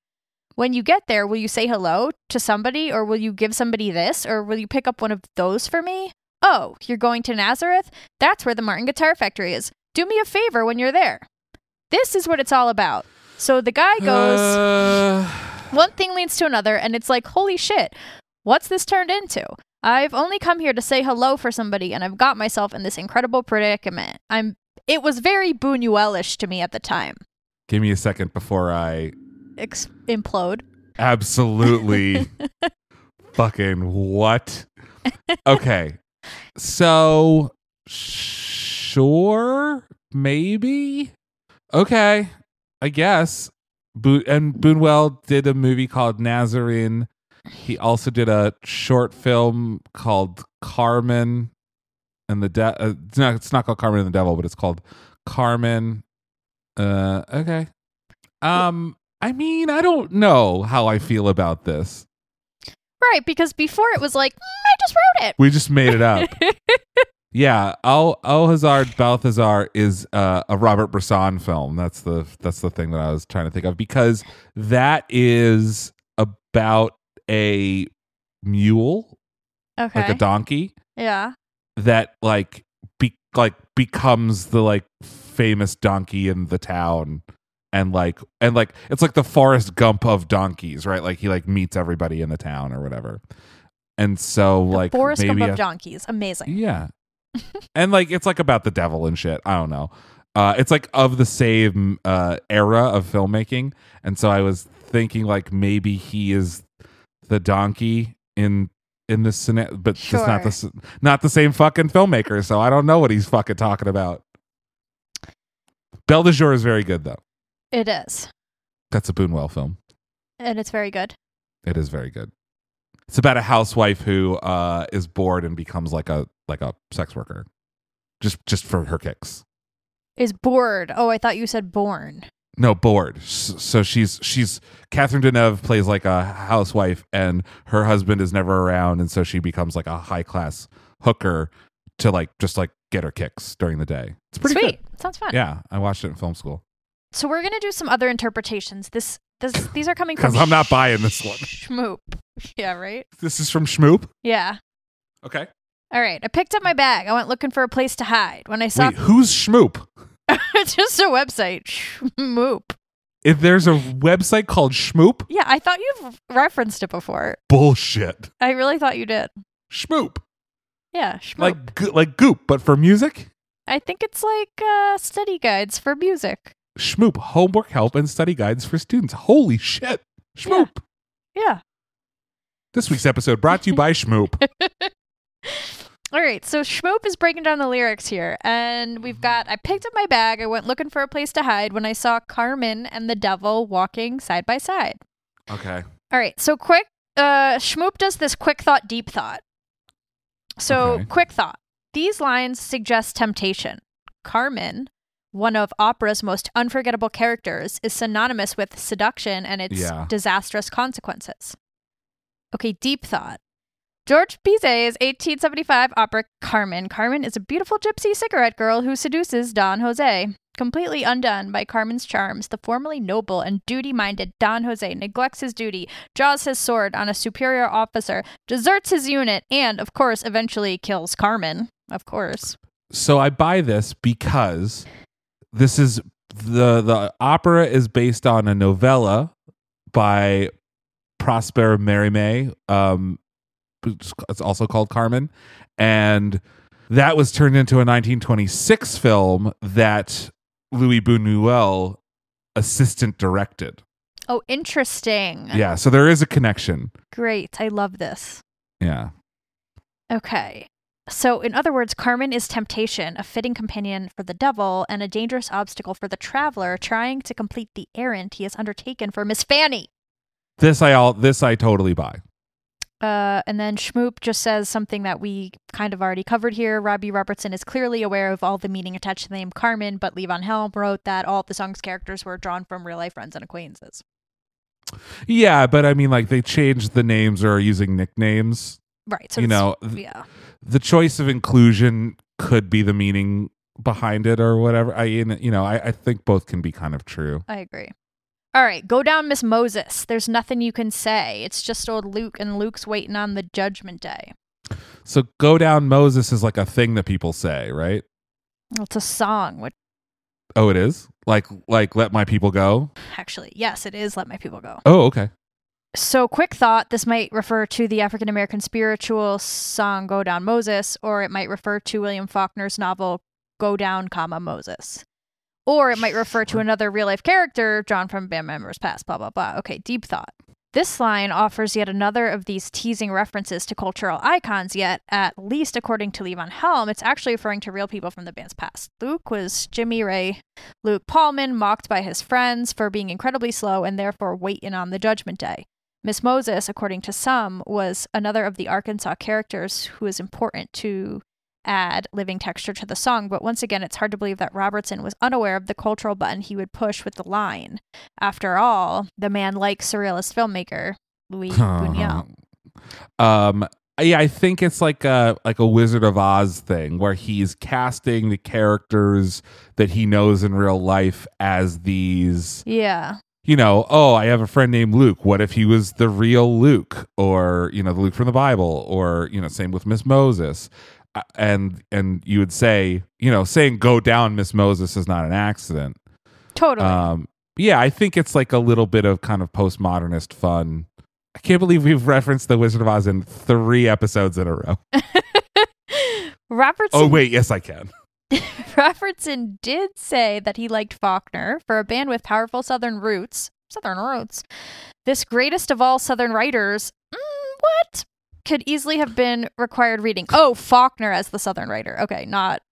S2: When you get there, will you say hello to somebody, or will you give somebody this, or will you pick up one of those for me? Oh, you're going to Nazareth? That's where the Martin Guitar Factory is. Do me a favor when you're there. This is what it's all about. So the guy goes,
S1: Uh,
S2: one thing leads to another, and it's like, holy shit, what's this turned into? I've only come here to say hello for somebody, and I've got myself in this incredible predicament. I'm. It was very Buñuelish to me at the time.
S1: give me a second before I
S2: Ex- implode.
S1: absolutely fucking what? Okay. So sure, maybe. Okay, I guess. Bo- and Buñuel did a movie called Nazarene. He also did a short film called Carmen and the De- uh, it's not it's not called Carmen and the Devil, but it's called Carmen. Uh okay. Um I mean, I don't know how I feel about this.
S2: Right, because before it was like, "Mm, I just wrote it.
S1: We just made it up. yeah, Al Alhazard Balthazar is uh, a Robert Bresson film. That's the that's the thing that I was trying to think of because that is about a mule,
S2: okay.
S1: like a donkey,
S2: yeah.
S1: that like be like becomes the like famous donkey in the town and like and like it's like the Forrest Gump of donkeys, right? Like he like meets everybody in the town or whatever. And so
S2: The
S1: like
S2: Forrest Gump of
S1: a-
S2: donkeys. Amazing.
S1: yeah. and like it's like about the devil and shit. I don't know. Uh it's like of the same uh era of filmmaking. And so I was thinking like maybe he is the donkey in in this scenario, but it's not the not the same fucking filmmaker. So I don't know what he's fucking talking about. Belle de Jour is very good though.
S2: It is.
S1: That's a Buñuel film.
S2: And it's very good.
S1: It is very good. It's about a housewife who uh, is bored and becomes like a like a sex worker, just just for her kicks.
S2: Is bored. Oh, I thought you said born.
S1: No, bored. So she's she's Catherine Deneuve plays like a housewife, and her husband is never around, and so she becomes like a high class hooker to like just like get her kicks during the day. It's pretty
S2: Sweet. Sounds fun.
S1: Yeah, I watched it in film school
S2: So we're gonna do some other interpretations. This this these are coming from
S1: because I'm not buying this one.
S2: Shmoop. Yeah, right?
S1: This is from Shmoop.
S2: Yeah.
S1: Okay.
S2: All right. I picked up my bag. I went looking for a place to hide. When I saw
S1: Wait, who's Shmoop?
S2: it's just a website. Shmoop.
S1: If there's a website called Shmoop,
S2: Yeah, I thought you've referenced it before.
S1: bullshit.
S2: I really thought you did.
S1: Shmoop.
S2: Yeah, Shmoop.
S1: Like go- like Goop, but for music.
S2: I think it's like uh, study guides for music.
S1: Shmoop, homework help and study guides for students. Holy shit. Shmoop.
S2: Yeah.
S1: This week's episode brought to you by Shmoop.
S2: All right, so Shmoop is breaking down the lyrics here, and we've got I picked up my bag, I went looking for a place to hide when I saw Carmen and the devil walking side by side.
S1: Okay.
S2: All right, so quick uh Shmoop does this quick thought, deep thought. So
S1: Okay.
S2: quick thought. These lines suggest temptation. Carmen, one of opera's most unforgettable characters, is synonymous with seduction and its
S1: Yeah.
S2: disastrous consequences. Okay, deep thought. George Bizet's 1875 opera Carmen. Carmen is a beautiful gypsy cigarette girl who seduces Don Jose. Completely undone by Carmen's charms, the formerly noble and duty minded Don Jose neglects his duty, draws his sword on a superior officer, deserts his unit, and, of course, eventually kills Carmen. Of course.
S1: So I buy this because this is the the opera is based on a novella by Prosper Mérimée. Um, it's also called Carmen, and that was turned into a 1926 film that Louis Buñuel assistant directed.
S2: Oh, interesting.
S1: Yeah, so there is a connection.
S2: Great. I love this.
S1: Yeah.
S2: Okay. So, in other words, Carmen is temptation, a fitting companion for the devil, and a dangerous obstacle for the traveler trying to complete the errand he has undertaken for Miss Fanny.
S1: This I all this I totally buy.
S2: Uh, and then Shmoop just says something that we kind of already covered here. Robbie Robertson is clearly aware of all the meaning attached to the name Carmen, but Levon Helm wrote that all of the song's characters were drawn from real life friends and acquaintances.
S1: Yeah, but I mean like they changed the names or are using nicknames.
S2: Right. So
S1: you know,
S2: yeah.
S1: The choice of inclusion could be the meaning behind it or whatever. I you know, I, I think both can be kind of true.
S2: I agree. All right, go down, Miss Moses. There's nothing you can say. It's just old Luke, and Luke's waiting on the judgment day.
S1: So go down Moses is like a thing that people say, right?
S2: It's a song, which
S1: Oh, it is? Like like let my people go?
S2: actually, yes, it is Let My People Go.
S1: Oh, okay.
S2: So, quick thought this might refer to the African American spiritual song Go Down Moses, or it might refer to William Faulkner's novel Go Down, comma, Moses. Or it might refer to another real life character drawn from band members past, blah, blah, blah. Okay, deep thought. This line offers yet another of these teasing references to cultural icons, yet, at least according to Levon Helm, it's actually referring to real people from the band's past. Luke was Jimmy Ray Luke Paulman, mocked by his friends for being incredibly slow and therefore waiting on the judgment day. Miss Moses, according to some, was another of the Arkansas characters who is important to add living texture to the song, but once again, it's hard to believe that Robertson was unaware of the cultural button he would push with the line. After all, the man like surrealist filmmaker Louis Buñuel.
S1: um yeah, I think it's like a like a Wizard of Oz thing where he's casting the characters that he knows in real life as these
S2: Yeah.
S1: You know, oh, I have a friend named Luke. What if he was the real Luke or, you know, the Luke from the Bible or, you know, same with Miss Moses. Uh, And and you would say, you know, saying go down Miss Moses is not an accident.
S2: Totally.
S1: Um yeah, I think it's like a little bit of kind of postmodernist fun. I can't believe we've referenced the Wizard of Oz in 3 episodes in a row.
S2: Robertson
S1: Oh wait, yes I can.
S2: Robertson did say that he liked Faulkner for a band with powerful Southern roots. Southern roots. This greatest of all Southern writers, mm, what? Could easily have been required reading. Oh, Faulkner as the Southern writer. Okay, not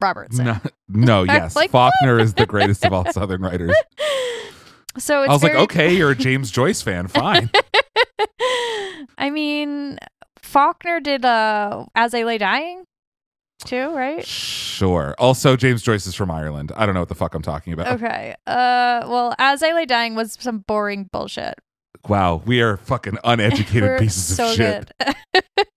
S2: Robertson.
S1: No, no yes.
S2: Like,
S1: Faulkner is the greatest of all Southern writers.
S2: So it's
S1: I was
S2: very,
S1: like, okay, you're a James Joyce fan. Fine.
S2: I mean, Faulkner did uh, As I Lay Dying too, right?
S1: Sure. Also, James Joyce is from Ireland. I don't know what the fuck I'm talking about.
S2: Okay. Uh, well, As I Lay Dying was some boring bullshit.
S1: Wow, we are fucking uneducated pieces of shit.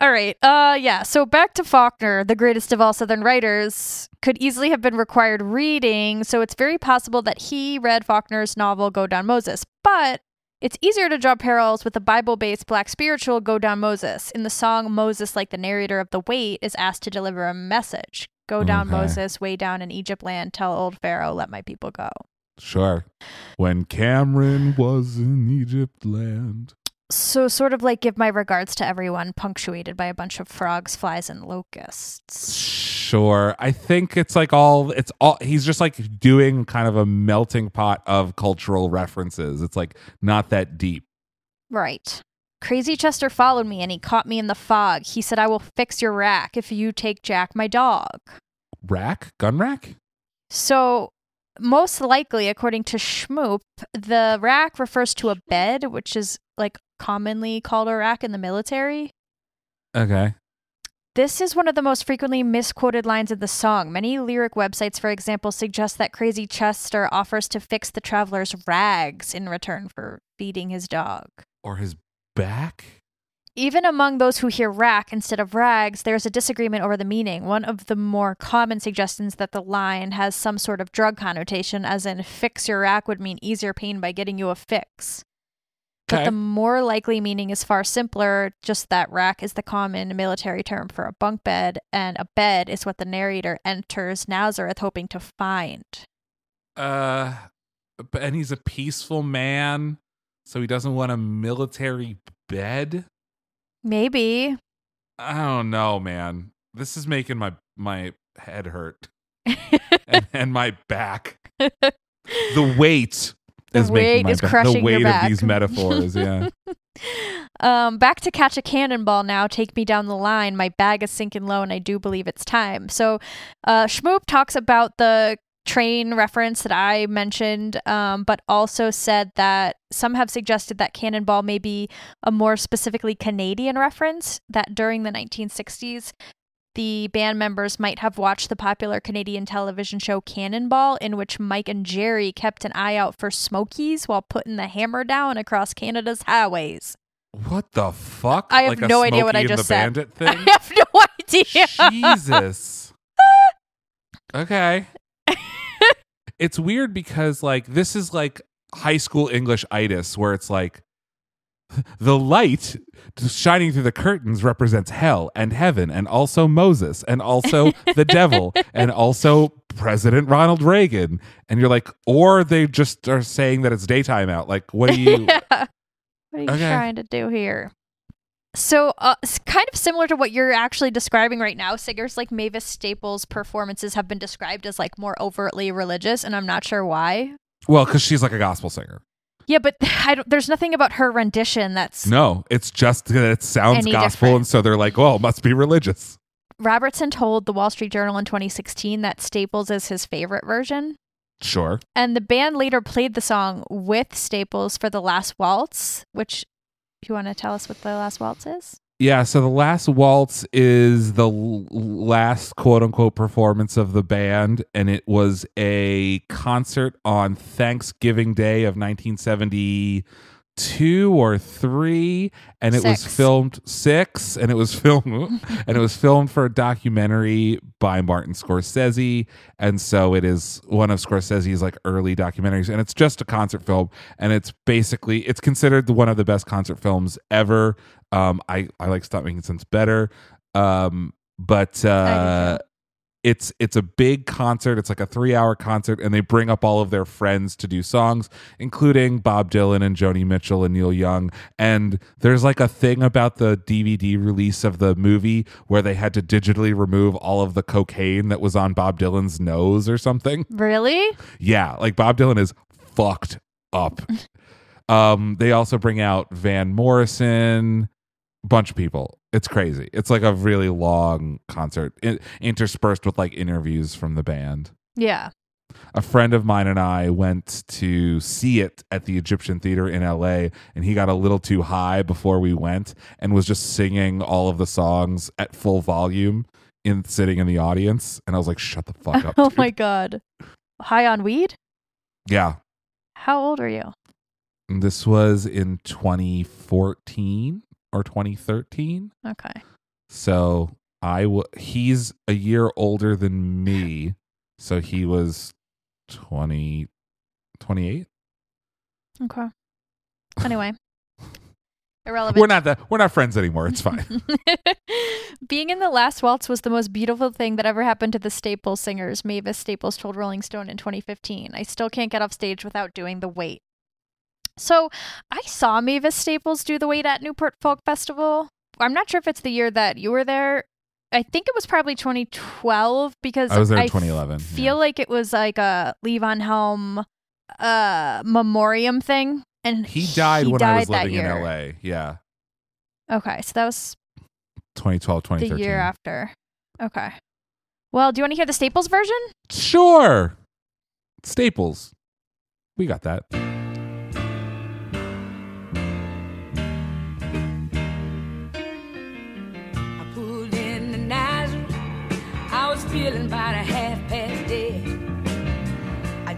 S2: all right. Uh, yeah. So back to Faulkner, the greatest of all Southern writers, could easily have been required reading. So it's very possible that he read Faulkner's novel Go Down Moses. But it's easier to draw parallels with the Bible-based black spiritual Go Down Moses. In the song, Moses, like the narrator of the Weight, is asked to deliver a message. Go down,
S1: Okay.
S2: Moses, way down in Egypt land. Tell old Pharaoh, let my people go.
S1: Sure. When Cameron was in Egypt land.
S2: So, sort of like give my regards to everyone, punctuated by a bunch of frogs, flies, and locusts.
S1: Sure. I think it's like all it's all he's just like doing kind of a melting pot of cultural references. It's like not that deep.
S2: Right. Crazy Chester followed me and he caught me in the fog. He said, I will fix your rack if you take Jack, my dog.
S1: Rack? Gun rack?
S2: So, most likely, according to Shmoop, the rack refers to a bed, which is like commonly called a rack in the military.
S1: Okay.
S2: This is one of the most frequently misquoted lines of the song. Many lyric websites, for example, suggest that Crazy Chester offers to fix the traveler's rags in return for feeding his dog.
S1: Or his back?
S2: Even among those who hear rack instead of rags, there's a disagreement over the meaning. One of the more common suggestions that the line has some sort of drug connotation, as in fix your rack would mean ease your pain by getting you a fix. But the more likely meaning is far simpler, just that rack is the common military term for a bunk bed, and a bed is what the narrator enters Nazareth hoping to find.
S1: Uh but- and he's a peaceful man, so he doesn't want a military bed?
S2: Maybe.
S1: I don't know, man. This is making my my head hurt and, and my back. The weight is
S2: weight is
S1: back-
S2: crushing
S1: the
S2: your
S1: weight
S2: back.
S1: of these metaphors. Yeah.
S2: um, back to catch a cannonball now. Take me down the line. My bag is sinking low, and I do believe it's time. So, uh, Shmoop talks about the train reference that I mentioned, um, but also said that some have suggested that cannonball may be a more specifically Canadian reference. That during the 1960s, the band members might have watched the popular Canadian television show Cannonball, in which Mike and Jerry kept an eye out for Smokies while putting the hammer down across Canada's highways.
S1: What the fuck?
S2: I have
S1: Like
S2: no idea what I just
S1: the
S2: said.
S1: Bandit
S2: I have no idea.
S1: Jesus. Okay. it's weird because like this is like high school English itis where it's like the light shining through the curtains represents hell and heaven and also Moses and also the devil and also President Ronald Reagan and you're like or they just are saying that it's daytime out like what do you
S2: Yeah. What are you
S1: Okay.
S2: trying to do here? So, uh, it's kind of similar to what you're actually describing right now. Singers like Mavis Staples' performances have been described as like more overtly religious, and I'm not sure why.
S1: well cuz she's like a gospel singer
S2: Yeah, but I don't, there's nothing about her rendition that's
S1: no it's just that it sounds gospel
S2: different.
S1: and so they're like well it must be religious
S2: Robertson told the Wall Street Journal in 2016 that Staples is his favorite version.
S1: sure
S2: And the band later played the song with Staples for the last waltz, which you want to tell us what the last waltz is?
S1: Yeah, so the last waltz is the last quote unquote performance of the band, and it was a concert on Thanksgiving Day of 1972 or three, and it was filmed six, and it was filmed and it was filmed for a documentary by Martin Scorsese, and so it is one of Scorsese's like early documentaries, and it's just a concert film, and it's basically it's considered one of the best concert films ever. Um, I I like Stop Making Sense better, um, but uh, it's it's a big concert. It's like a three hour concert, and they bring up all of their friends to do songs, including Bob Dylan and Joni Mitchell and Neil Young. And there's like a thing about the DVD release of the movie where they had to digitally remove all of the cocaine that was on Bob Dylan's nose or something.
S2: Really?
S1: Yeah, like Bob Dylan is fucked up. um, they also bring out Van Morrison, bunch of people. It's crazy. It's like a really long concert, in- interspersed with like interviews from the band.
S2: Yeah.
S1: A friend of mine and I went to see it at the Egyptian Theater in LA, and he got a little too high before we went and was just singing all of the songs at full volume in sitting in the audience. And I was like, shut the fuck up.
S2: oh
S1: dude."
S2: my god. High on weed?
S1: Yeah.
S2: How old are you?
S1: This was in 2014 or 2013.
S2: Okay.
S1: So I w- he's a year older than me. So he was 20, 28.
S2: Okay. Anyway. Irrelevant.
S1: We're not that we're not friends anymore. It's fine.
S2: Being in the last waltz was the most beautiful thing that ever happened to the Staples singers, Mavis Staples told Rolling Stone in 2015. I still can't get off stage without doing the weight. So I saw Mavis Staples do the weight at Newport Folk Festival. I'm not sure if it's the year that you were there. I think it was probably 2012 because
S1: I was there in
S2: f-
S1: 2011. yeah.
S2: feel like it was like a Levon Helm uh memoriam thing. And
S1: he died when I was living in. LA. Yeah.
S2: Okay, so that was
S1: 2012, 2013.
S2: the year after. Okay. Well, do you want to hear the Staples version?
S1: Sure. Staples. We got that.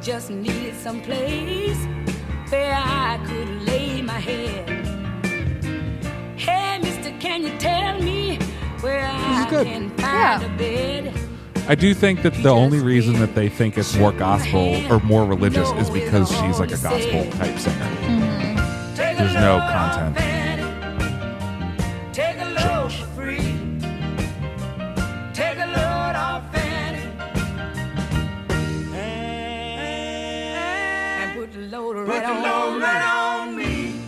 S6: Just needed some place where I could lay my head. Hey, mister, can you tell me where I
S1: good.
S6: can find
S2: Yeah.
S6: a bed?
S1: I do think that the only reason that they think it's more gospel or more religious is because she's like a gospel type singer. Mm-hmm.
S6: Take a
S1: There's no
S6: load off
S1: content.
S6: The load right on me.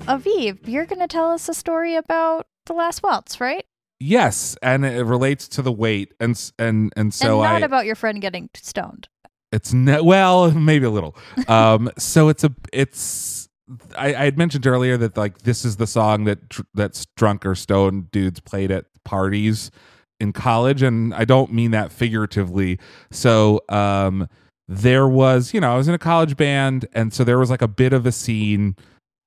S2: Aviv, you're going to tell us a story about the last waltz, right?
S1: Yes, and it relates to the weight and and and so
S2: and not
S1: I
S2: about your friend getting stoned.
S1: It's ne- well, maybe a little. Um, so it's a it's. I, I had mentioned earlier that like this is the song that dr- that's drunk or stoned dudes played at parties in college, and I don't mean that figuratively. So um, there was, you know, I was in a college band, and so there was like a bit of a scene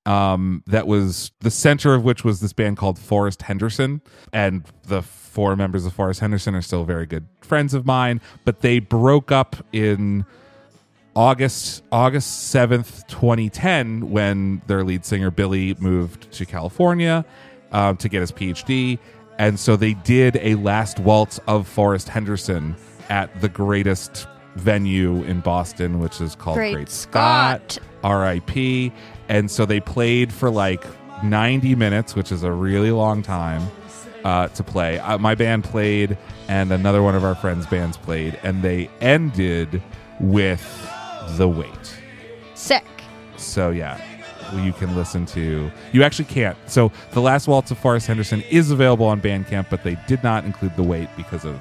S1: um that was the center of which was this band called Forrest Henderson and the four members of Forrest Henderson are still very good friends of mine but they broke up in August August 7th 2010 when their lead singer Billy moved to California um, to get his PhD and so they did a last waltz of Forrest Henderson at the greatest venue in Boston which is called
S2: Great
S1: Great Scott. RIP. And so they played for like 90 minutes, which is a really long time uh, to play. Uh, my band played, and another one of our friends' bands played, and they ended with The Weight.
S2: Sick.
S1: So, yeah. You can listen to. You actually can't. So, The Last Waltz of Forrest Henderson is available on Bandcamp, but they did not include The Weight because of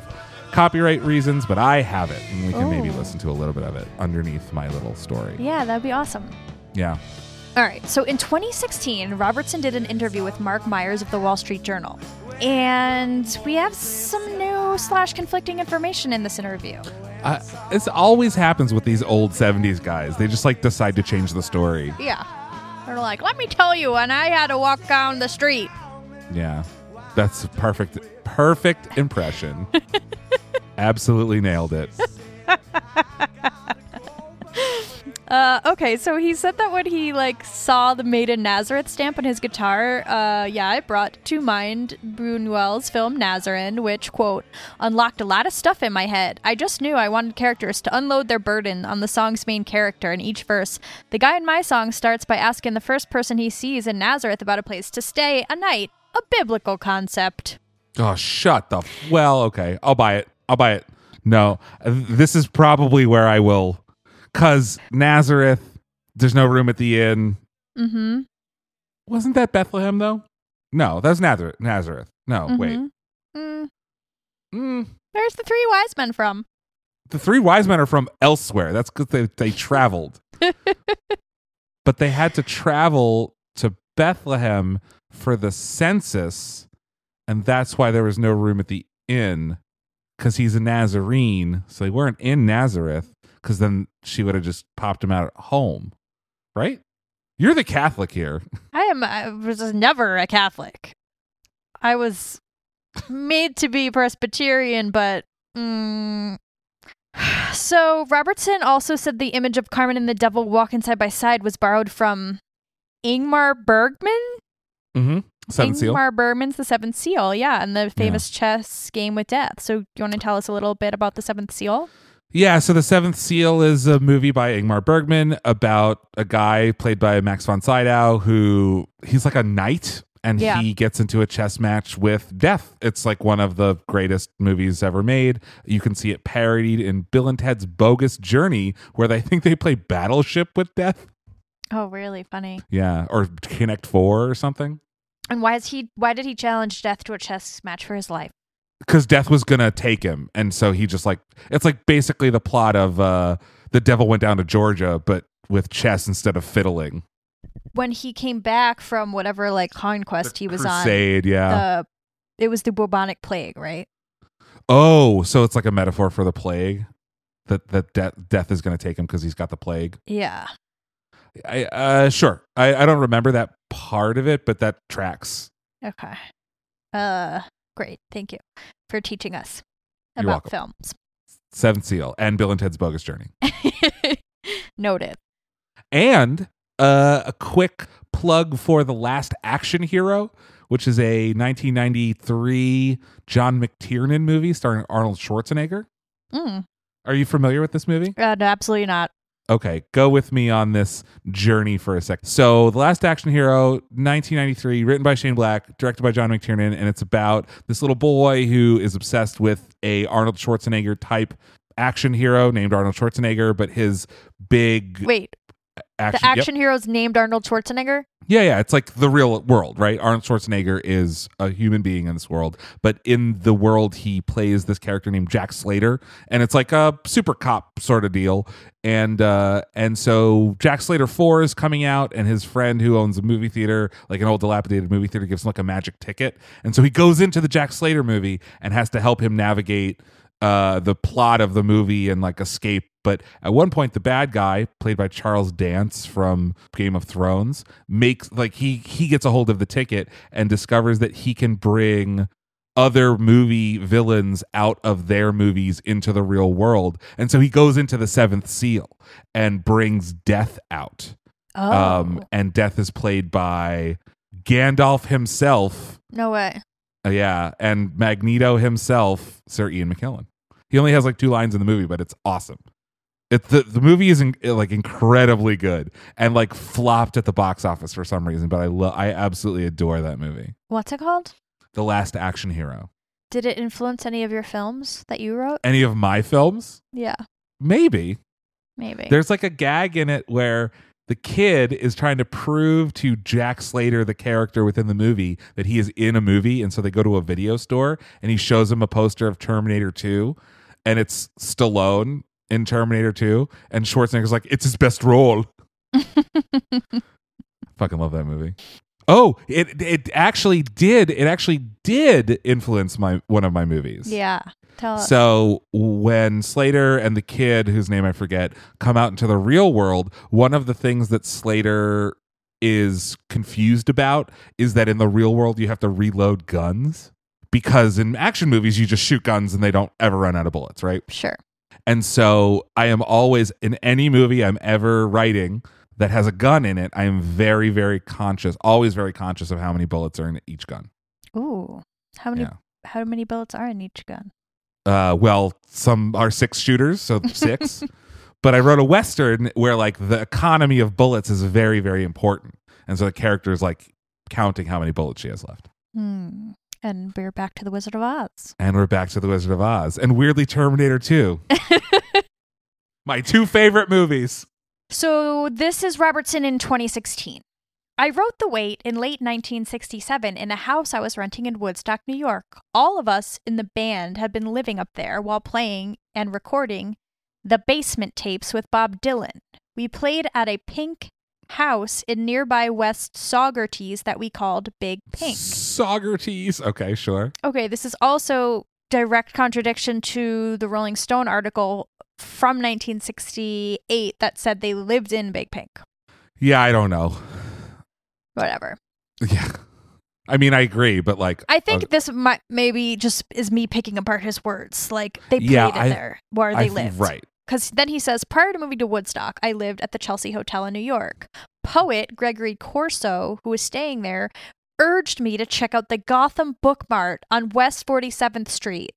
S1: copyright reasons. But I have it, and we can maybe
S2: Oh.
S1: listen to a little bit of it underneath my little story.
S2: Yeah, that'd be awesome.
S1: Yeah.
S2: All right. So in 2016, Robertson did an interview with Marc Myers of the Wall Street Journal. And we have some new slash conflicting information in this interview.
S1: Uh, this always happens with these old 70s guys. They just like decide to change the story.
S2: Yeah. They're like, let me tell you, when I had to walk down the street.
S1: Yeah. That's a perfect perfect impression. Absolutely nailed it.
S2: Uh, okay, so he said that when he like saw the Made in Nazareth stamp on his guitar, uh, yeah, it brought to mind Buñuel's film Nazarene, which quote unlocked a lot of stuff in my head. I just knew I wanted characters to unload their burden on the song's main character in each verse. The guy in my song starts by asking the first person he sees in Nazareth about a place to stay a night, a biblical concept.
S1: Oh, shut the. F- well, okay. I'll buy it. I'll buy it. No, this is probably where I will. Because Nazareth, there's no room at the inn.
S2: Mm-hmm.
S1: Wasn't that Bethlehem, though? No, that was Nazareth. Nazareth. No, wait.
S2: Mhm. Mm,
S1: Mm,
S2: where's the three wise men from?
S1: the three wise men are from elsewhere. That's because they, they traveled. but they had to travel to Bethlehem for the census, and that's why there was no room at the inn because he's a Nazarene. So they weren't in Nazareth because then she would have just popped him out at home, right? You're the Catholic here.
S2: I am. I was never a Catholic. I was made to be Presbyterian, but. Mm, so Robertson also said the image of Carmen and the devil walking side by side was borrowed from Ingmar Bergman.
S1: Mm-hmm. Seventh seal.
S2: Ingmar Bergman's The Seventh Seal, yeah, and the famous chess game with death. So, you want to tell us a little bit about The Seventh Seal?
S1: Yeah, so The Seventh Seal is a movie by Ingmar Bergman about a guy played by Max von Sydow who he's like a knight and
S2: Yeah.
S1: he gets into a chess match with death. It's like one of the greatest movies ever made. You can see it parodied in Bill and Ted's Bogus Journey where they think they play Battleship with death.
S2: Oh, really funny.
S1: Yeah, or Connect 4 or something.
S2: And why is he? Why did he challenge death to a chess match for his life?
S1: because death was gonna take him and so he just like it's like basically the plot of uh the devil went down to georgia but with chess instead of fiddling
S2: When he came back from whatever like conquest he was
S1: crusade
S2: on,
S1: yeah
S2: the it was the bubonic plague, right?
S1: oh so it's like a metaphor for the plague that that de- death is gonna take him because he's got the plague
S2: Yeah.
S1: I uh sure I, I don't remember that part of it but that tracks
S2: Okay. Uh, great. Thank you for teaching us about films.
S1: seventh seal and bill and ted's bogus journey
S2: Noted.
S1: And uh, a quick plug for The Last Action Hero, which is a 1993 John McTiernan movie starring Arnold Schwarzenegger.
S2: Mm.
S1: Are you familiar with this movie?
S2: Uh, no, absolutely not.
S1: Okay, go with me on this journey for a second. So, The Last Action Hero, 1993, written by Shane Black, directed by John McTiernan, and it's about this little boy who is obsessed with a Arnold Schwarzenegger type action hero named Arnold Schwarzenegger, but his big
S2: Wait,
S1: action,
S2: the
S1: yep.
S2: action hero's named Arnold Schwarzenegger.
S1: Yeah, yeah, it's like the real world, right? Arnold Schwarzenegger is a human being in this world, but in the world he plays this character named Jack Slater, and it's like a super cop sort of deal. And uh and so Jack Slater 4 is coming out and his friend who owns a movie theater, like an old dilapidated movie theater gives him like a magic ticket. And so he goes into the Jack Slater movie and has to help him navigate uh the plot of the movie and like escape but at one point the bad guy played by Charles Dance from Game of Thrones makes like he he gets a hold of the ticket and discovers that he can bring other movie villains out of their movies into the real world and so he goes into the seventh seal and brings death out
S2: Oh,
S1: um and death is played by Gandalf himself
S2: no way.
S1: uh, yeah, and Magneto himself, Sir Ian McKellen. He only has like two lines in the movie, but it's awesome. It, the the movie is in, like incredibly good and like flopped at the box office for some reason, but I love I absolutely adore that movie.
S2: What's it called?
S1: The Last Action Hero.
S2: Did it influence any of your films that you wrote?
S1: Any of my films?
S2: Yeah,
S1: Maybe.
S2: maybe.
S1: There's like a gag in it where the kid is trying to prove to Jack Slater, the character within the movie, that he is in a movie. And so they go to a video store and he shows him a poster of Terminator 2 and it's Stallone in Terminator 2. And Schwarzenegger's like, it's his best role. Fucking love that movie. Oh, it it actually did. It actually did influence my one of my movies.
S2: yeah. Tell us.
S1: So when Slater and the kid, whose name I forget, come out into the real world, one of the things that Slater is confused about is that in the real world you have to reload guns because in action movies you just shoot guns and they don't ever run out of bullets, right?
S2: sure.
S1: And so I am always in any movie I'm ever writing that has a gun in it, I am very very conscious, always very conscious of how many bullets are in each gun.
S2: Ooh, how many?
S1: Yeah.
S2: How many bullets are in each gun?
S1: uh well some are six shooters so six but i wrote a western where like the economy of bullets is very very important and so the character is like counting how many bullets she has left
S2: Hmm. And we're back to the Wizard of Oz.
S1: and we're back to the wizard of oz and weirdly terminator 2 my two favorite movies
S2: So this is Robertson in 2016. I wrote The Weight in late 1967 in a house I was renting in Woodstock, New York. All of us in the band had been living up there while playing and recording the basement tapes with Bob Dylan. We played at a pink house in nearby West Saugerties that we called Big Pink.
S1: Socrates. Okay, sure.
S2: Okay, this is also direct contradiction to the Rolling Stone article from 1968 that said they lived in Big Pink.
S1: Yeah, I don't know.
S2: Whatever.
S1: Yeah. I mean, I agree, but like,
S2: I think
S1: uh,
S2: this might maybe just is me picking apart his words. Like they played
S1: Yeah,
S2: it
S1: I-
S2: there where
S1: I
S2: they
S1: th-
S2: lived.
S1: right.
S2: Because then he says, prior to moving to Woodstock, I lived at the Chelsea Hotel in New York. Poet Gregory Corso, who was staying there, urged me to check out the Gotham Book Mart on West 47th Street.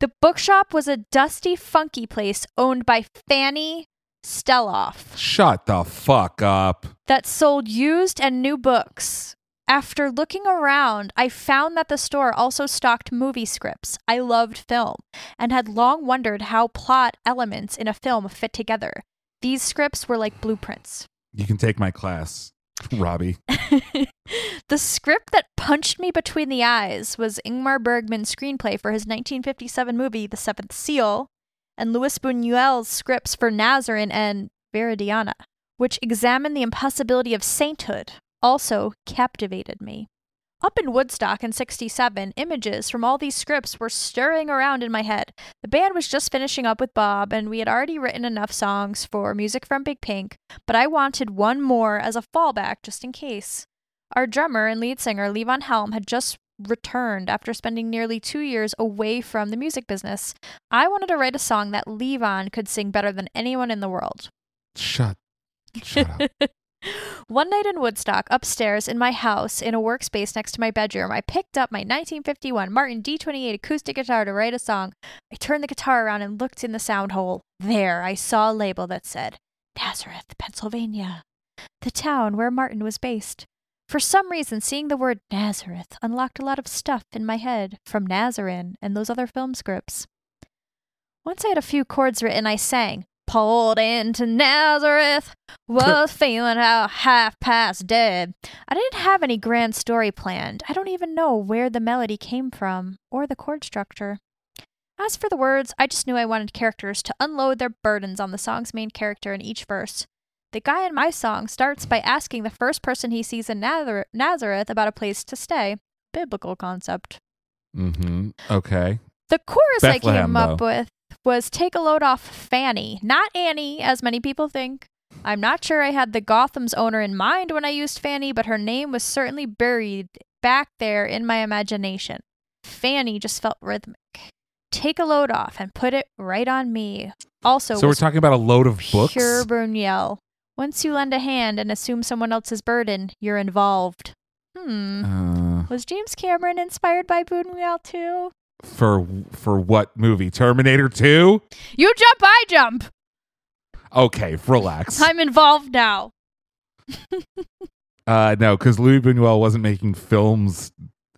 S2: The bookshop was a dusty, funky place owned by Fanny Steloff
S1: Shut the fuck up.
S2: that sold used and new books. After looking around, I found that the store also stocked movie scripts. I loved film and had long wondered how plot elements in a film fit together. These scripts were like blueprints.
S1: You can take my class, Robbie.
S2: the script that punched me between the eyes was Ingmar Bergman's screenplay for his 1957 movie The Seventh Seal and Louis Buñuel's scripts for Nazarín and Viridiana, which examine the impossibility of sainthood, also captivated me. Up in Woodstock in 67, images from all these scripts were stirring around in my head. The band was just finishing up with Bob, and we had already written enough songs for music from Big Pink, but I wanted one more as a fallback just in case. Our drummer and lead singer, Levon Helm, had just returned after spending nearly two years away from the music business. I wanted to write a song that Levon could sing better than anyone in the world.
S1: Shut. Shut up.
S2: One night in Woodstock, upstairs in my house, in a workspace next to my bedroom, I picked up my 1951 Martin D28 acoustic guitar to write a song. I turned the guitar around and looked in the sound hole. There, I saw a label that said, Nazareth, Pennsylvania, the town where Martin was based. For some reason, seeing the word Nazareth unlocked a lot of stuff in my head from Nazarín and those other film scripts. Once I had a few chords written, I sang, Pulled into Nazareth, was feeling how half past dead. I didn't have any grand story planned. I don't even know where the melody came from or the chord structure. As for the words, I just knew I wanted characters to unload their burdens on the song's main character in each verse. The guy in my song starts by asking the first person he sees in Nazar- Nazareth about a place to stay. Biblical concept.
S1: Mm-hmm. Okay.
S2: The chorus I came up
S1: though.
S2: with was Take a Load Off Fanny, not Annie, as many people think. I'm not sure I had the Gotham's owner in mind when I used Fanny, but her name was certainly buried back there in my imagination. Fanny just felt rhythmic. Take a load off and put it right on me. Also,
S1: So we're talking about a load of books.
S2: pure Buñuel. Once you lend a hand and assume someone else's burden, you're involved. Hmm.
S1: Uh,
S2: Was James Cameron inspired by Buñuel too?
S1: For for what movie? Terminator Two.
S2: You jump, I jump.
S1: Okay, relax.
S2: I'm involved now.
S1: Uh, no, because Louis Buñuel wasn't making films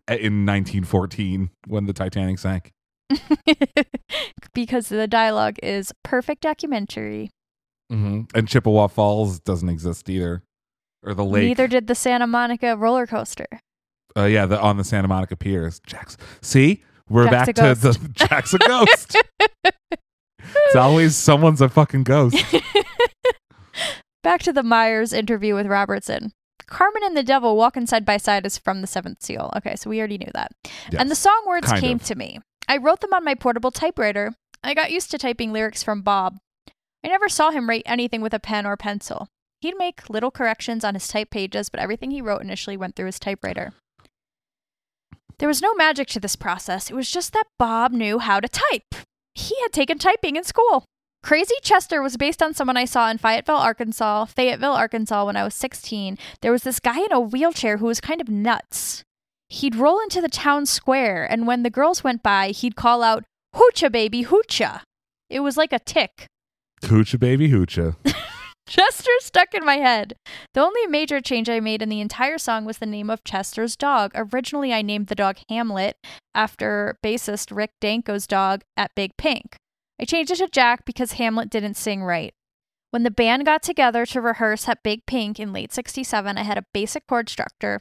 S1: in 1914 when the Titanic sank.
S2: because the dialogue is perfect documentary.
S1: Mm-hmm. And Chippewa Falls doesn't exist either, or the lake.
S2: Neither did the Santa Monica roller coaster.
S1: Uh, yeah, the on the Santa Monica Piers. Jack's. See, we're
S2: Jack's
S1: back to the Jack's a ghost. it's always someone's a fucking ghost.
S2: Back to the Myers interview with Robertson. Carmen and the Devil walking side by side is from the Seventh Seal. Okay, so we already knew that. And the song words came
S1: of.
S2: to me. I wrote them on my portable typewriter. I got used to typing lyrics from Bob. I never saw him write anything with a pen or pencil. He'd make little corrections on his type pages, but everything he wrote initially went through his typewriter. There was no magic to this process. It was just that Bob knew how to type. He had taken typing in school. Crazy Chester was based on someone I saw in Fayetteville, Arkansas, Fayetteville, Arkansas when I was 16. There was this guy in a wheelchair who was kind of nuts. He'd roll into the town square, and when the girls went by, he'd call out, Hoocha, baby, hoocha. It was like a tick.
S1: Hoocha baby hoocha.
S2: Chester stuck in my head. The only major change I made in the entire song was the name of Chester's dog. Originally, I named the dog Hamlet after bassist Rick Danko's dog at Big Pink. I changed it to Jack because Hamlet didn't sing right. When the band got together to rehearse at Big Pink in late 67, I had a basic chord structure,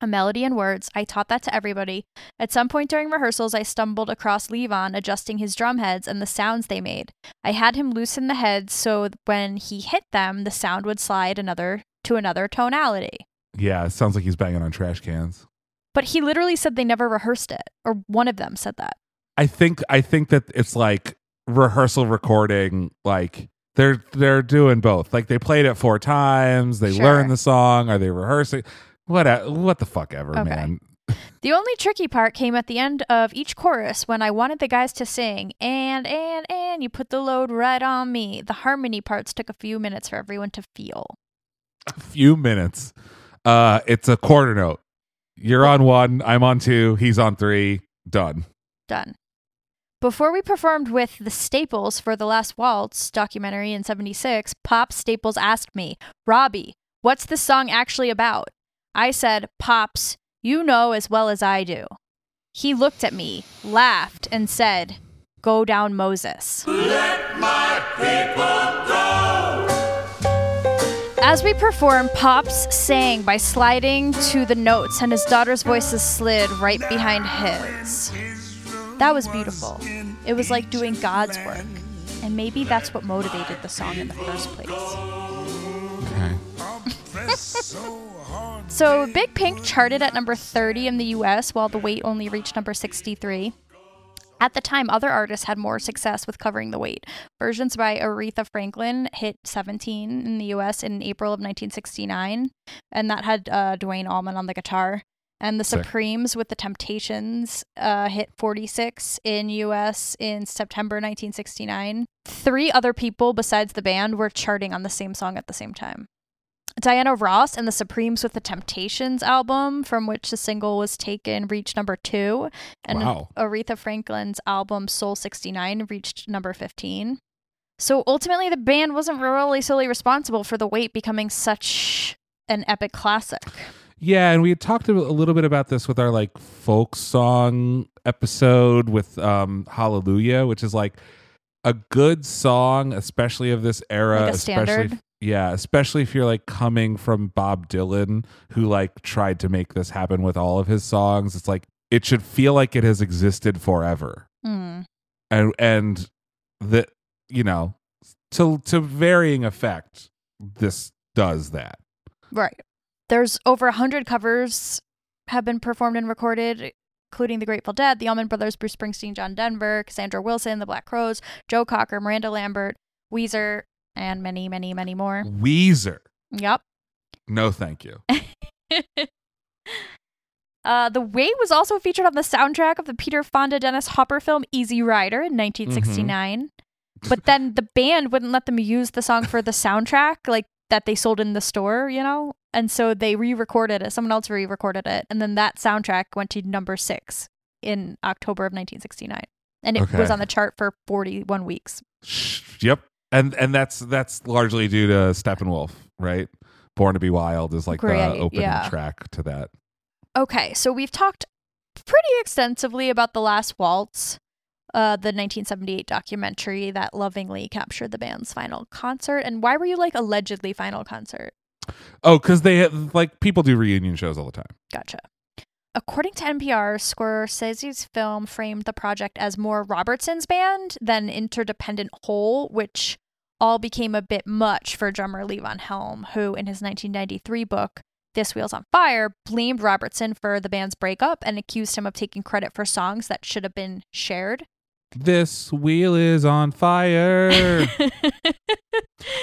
S2: a melody and words. I taught that to everybody. At some point during rehearsals, I stumbled across Levon adjusting his drum heads and the sounds they made. I had him loosen the heads so when he hit them, the sound would slide another to another tonality.
S1: Yeah, it sounds like he's banging on trash cans.
S2: But he literally said they never rehearsed it, or one of them said that.
S1: I think I think that it's like rehearsal recording like they're they're doing both. Like they played it four times, they
S2: Sure.
S1: learned the song, are they rehearsing? What a, what the fuck ever,
S2: Okay.
S1: man.
S2: The only tricky part came at the end of each chorus when I wanted the guys to sing, and, and, and you put the load right on me. The harmony parts took a few minutes for everyone to feel.
S1: A few minutes. Uh it's a quarter note. You're on one, I'm on two, he's on three, done.
S2: Done. Before we performed with the Staples for the Last Waltz documentary in 76, Pop Staples asked me, Robbie, what's this song actually about? I said, Pops, you know as well as I do. He looked at me, laughed, and said, Go down, Moses. Let my people go. As we performed, Pops sang by sliding to the notes, and his daughter's voices slid right behind his. That was beautiful. It was like doing God's work. And maybe that's what motivated the song in the first place.
S1: Okay.
S2: So, Big Pink charted at number 30 in the US, while The Weight only reached number 63. At the time, other artists had more success with covering The Weight. Versions by Aretha Franklin hit 17 in the US in April of 1969, and that had uh, Duane Allman on the guitar. And the
S1: Sick.
S2: Supremes with The Temptations uh, hit 46 in US in September 1969. Three other people besides the band were charting on the same song at the same time. Diana Ross and the Supremes with the Temptations album, from which the single was taken, reached number two. And
S1: Wow.
S2: Aretha Franklin's album Soul 69 reached number 15. So ultimately, the band wasn't really solely responsible for The Weight becoming such an epic classic.
S1: Yeah, and we had talked a little bit about this with our like folk song episode with um Hallelujah, which is like a good song, especially of this era,
S2: Like
S1: especially yeah, especially if you're like coming from Bob Dylan, who like tried to make this happen with all of his songs. It's like it should feel like it has existed forever,
S2: Hmm.
S1: and and that you know to to varying effect, this does that.
S2: Right. There's over a hundred covers have been performed and recorded, including the Grateful Dead, the Allman Brothers, Bruce Springsteen, John Denver, Cassandra Wilson, the Black Crowes, Joe Cocker, Miranda Lambert, Weezer, and many, many, many more.
S1: Weezer,
S2: Yep.
S1: no, thank you.
S2: Uh, the Weight was also featured on the soundtrack of the Peter Fonda Dennis Hopper film Easy Rider in 1969. But then the band wouldn't let them use the song for the soundtrack, like that they sold in the store, you know? And so they re recorded it. Someone else re recorded it. And then that soundtrack went to number six in October of 1969. And it was on the chart for 41 weeks.
S1: Yep. And and that's that's largely due to Steppenwolf, right? Born to be Wild is like
S2: Great,
S1: the opening
S2: yeah.
S1: track to that.
S2: Okay, so we've talked pretty extensively about The Last Waltz, uh, the 1978 documentary that lovingly captured the band's final concert. And why were you like allegedly final concert?
S1: Oh, because they like people do reunion shows all the time.
S2: Gotcha. According to NPR, Scorsese's film framed the project as more Robertson's band than interdependent whole, which all became a bit much for drummer Levon Helm, who in his 1993 book, This Wheel's on Fire, blamed Robertson for the band's breakup and accused him of taking credit for songs that should have been shared.
S1: This wheel is on fire.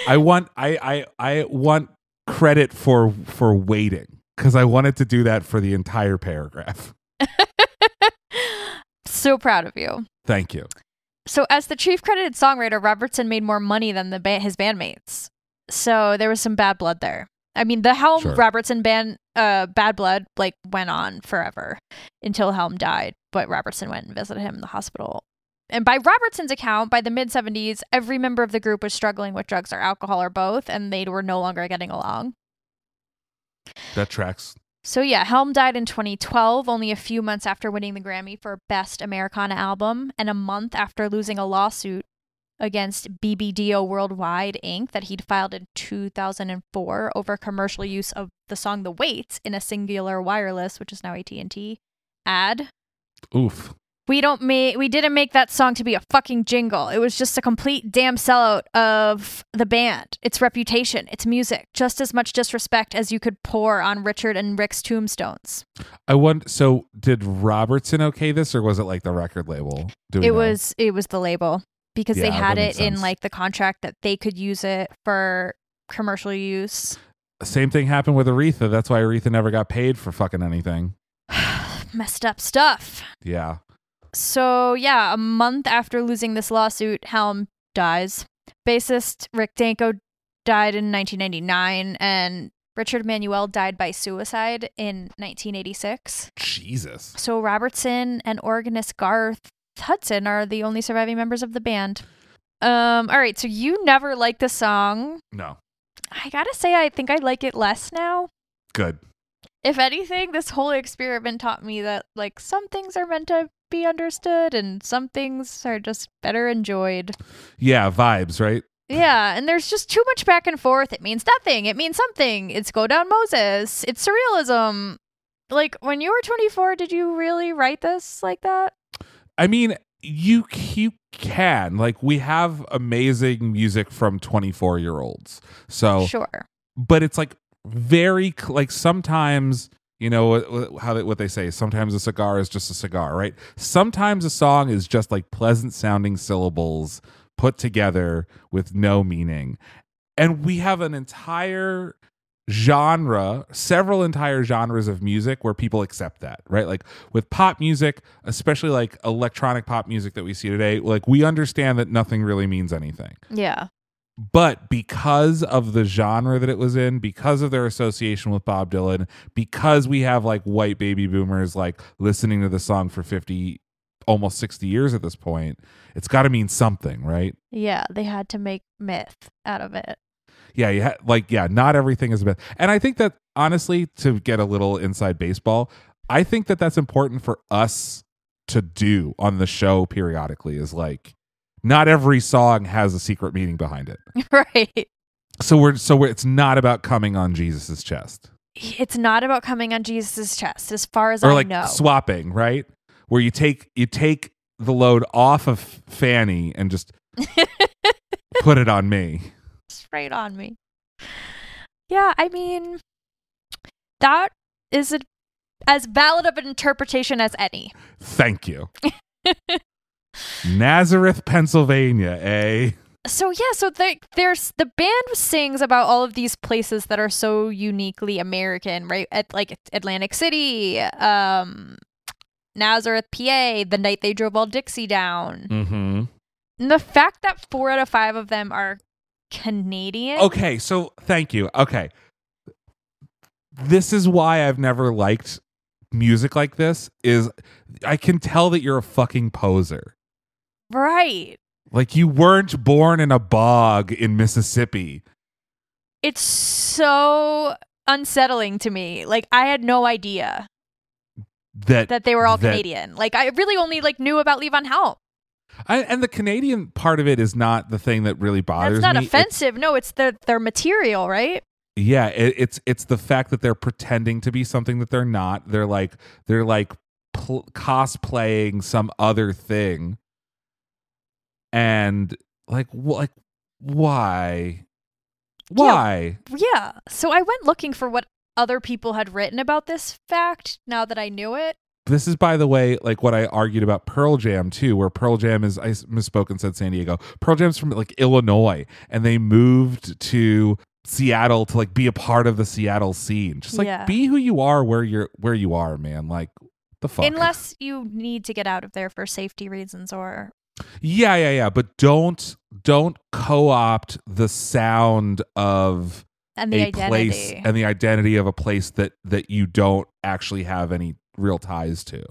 S1: I want I I I want credit for for waiting because I wanted to do that for the entire paragraph.
S2: so proud of you.
S1: Thank you.
S2: So, as the chief credited songwriter, Robertson made more money than the ba- his bandmates. So there was some bad blood there. I mean, the Helm
S1: Sure.
S2: Robertson band, uh, bad blood, like went on forever until Helm died. But Robertson went and visited him in the hospital. And by Robertson's account, by the mid 70s, every member of the group was struggling with drugs or alcohol or both, and they were no longer getting along.
S1: That tracks.
S2: So yeah, Helm died in 2012, only a few months after winning the Grammy for Best Americana Album, and a month after losing a lawsuit against BBDO Worldwide Inc. that he'd filed in 2004 over commercial use of the song "The Weights" in a Cingular Wireless, which is now AT&T, ad.
S1: Oof.
S2: We don't make we didn't make that song to be a fucking jingle. It was just a complete damn sellout of the band, its reputation, its music, just as much disrespect as you could pour on Richard and Rick's tombstones.
S1: I wonder. So, did Robertson okay this, or was it like the record label?
S2: It
S1: know?
S2: was it was the label because they had it in like the contract that they could use it for commercial use.
S1: Same thing happened with Aretha. That's why Aretha never got paid for fucking anything.
S2: Messed up stuff.
S1: Yeah.
S2: So, yeah, a month after losing this lawsuit, Helm dies. Bassist Rick Danko died in 1999, and Richard Manuel died by suicide in 1986.
S1: Jesus.
S2: So, Robertson and organist Garth Hudson are the only surviving members of the band. Um, all right, so you never liked the song.
S1: No.
S2: I gotta say, I think I like it less now.
S1: Good.
S2: If anything, this whole experiment taught me that, like, some things are meant to be understood and some things are just better enjoyed.
S1: Yeah, vibes, right?
S2: Yeah, and there's just too much back and forth. It means nothing. It means something. It's go down Moses. It's surrealism. Like, when you were 24, did you really write this like that?
S1: I mean, you you can like we have amazing music from 24 year olds. So,
S2: Sure.
S1: but it's like very like sometimes you know how they, what they say sometimes a cigar is just a cigar right? Sometimes a song is just like pleasant sounding syllables put together with no meaning. And we have an entire genre several entire genres of music where people accept that right? Like with pop music especially like electronic pop music that we see today like we understand that nothing really means anything.
S2: Yeah.
S1: But because of the genre that it was in, because of their association with Bob Dylan, because we have like white baby boomers like listening to the song for 50 almost 60 years at this point, it's got to mean something, right?
S2: Yeah, they had to make myth out of it.
S1: Yeah, you ha- like yeah, not everything is myth, And I think that honestly to get a little inside baseball, I think that that's important for us to do on the show periodically is like not every song has a secret meaning behind it.
S2: right.
S1: So we're so we're, it's not about coming on Jesus's chest
S2: It's not about coming on Jesus' chest, as far as
S1: or
S2: I
S1: like
S2: know.
S1: swapping, right? Where you take you take the load off of Fanny and just put it on me.
S2: straight on me. Yeah, I mean, that is a, as valid of an interpretation as any.
S1: Thank you. Nazareth, Pennsylvania, eh?
S2: So yeah, so the, there's the band sings about all of these places that are so uniquely American, right? At like Atlantic City, um, Nazareth, PA, the night they drove all Dixie down.
S1: Mm-hmm.
S2: And the fact that four out of five of them are Canadian.
S1: Okay, so thank you. Okay. This is why I've never liked music like this is I can tell that you're a fucking poser.
S2: Right.
S1: Like you weren't born in a bog in Mississippi.
S2: It's so unsettling to me. Like I had no idea
S1: That
S2: that they were all
S1: that-
S2: Canadian. Like I really only like knew about Levon Helm.
S1: I, and the Canadian part of it is not the thing that really bothers
S2: That's not
S1: me. It's- not
S2: offensive. no, it's their their material, right?
S1: yeah, it, it's it's the fact that they're pretending to be something that they're not. They're like they're like pl- cosplaying some other thing, and like wh- like why why
S2: Yeah. So I went looking for what other people had written about this fact now that I knew it.
S1: this is by the way like what i argued about pearl jam too where pearl jam is i misspoke and said san diego pearl jam's from like illinois and they moved to seattle to like be a part of the seattle scene just like
S2: Yeah.
S1: be who you are where you're where you are man like the fuck
S2: Unless you need to get out of there for safety reasons or
S1: yeah yeah yeah but don't don't co-opt the sound of
S2: and the
S1: a
S2: identity.
S1: place and the identity of a place that that you don't actually have any real ties to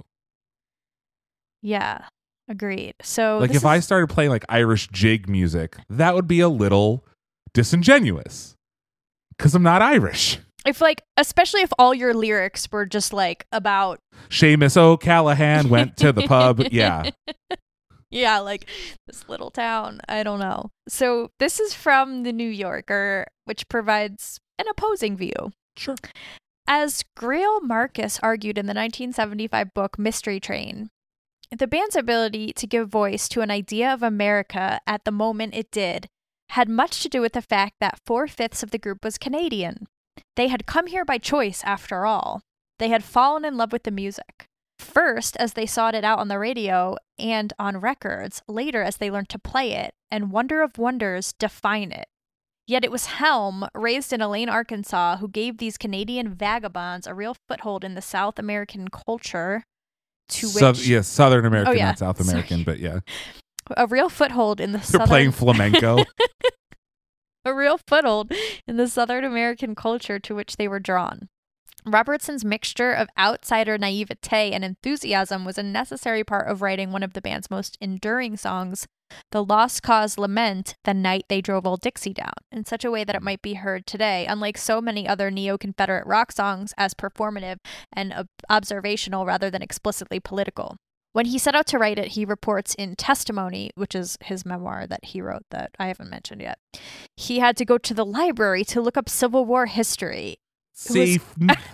S2: yeah. Agreed. So
S1: like if I started playing like Irish jig music, that would be a little disingenuous because I'm not Irish.
S2: if like especially if all your lyrics were just like about
S1: Seamus O'Callahan went to the pub. Yeah,
S2: yeah, like this little town. I don't know. So this is from the New Yorker, which provides an opposing view.
S1: Sure.
S2: As Greil Marcus argued in the 1975 book Mystery Train, the band's ability to give voice to an idea of America at the moment it did had much to do with the fact that four fifths of the group was Canadian. They had come here by choice, after all. They had fallen in love with the music. First, as they sought it out on the radio and on records, later, as they learned to play it, and wonder of wonders, define it. Yet it was Helm, raised in Elaine, Arkansas, who gave these Canadian vagabonds a real foothold in the South American culture to which
S1: South, yeah, Southern oh, American,
S2: Oh, yeah.
S1: not South American, but yeah.
S2: a real foothold in the
S1: They're
S2: southern
S1: playing flamenco.
S2: a real foothold in the Southern American culture to which they were drawn. Robertson's mixture of outsider naivete and enthusiasm was a necessary part of writing one of the band's most enduring songs, The Lost Cause Lament, The Night They Drove Old Dixie Down, in such a way that it might be heard today, unlike so many other neo Confederate rock songs, as performative and ob- observational rather than explicitly political. When he set out to write it, he reports in Testimony, which is his memoir that he wrote that I haven't mentioned yet. He had to go to the library to look up Civil War history.
S1: See,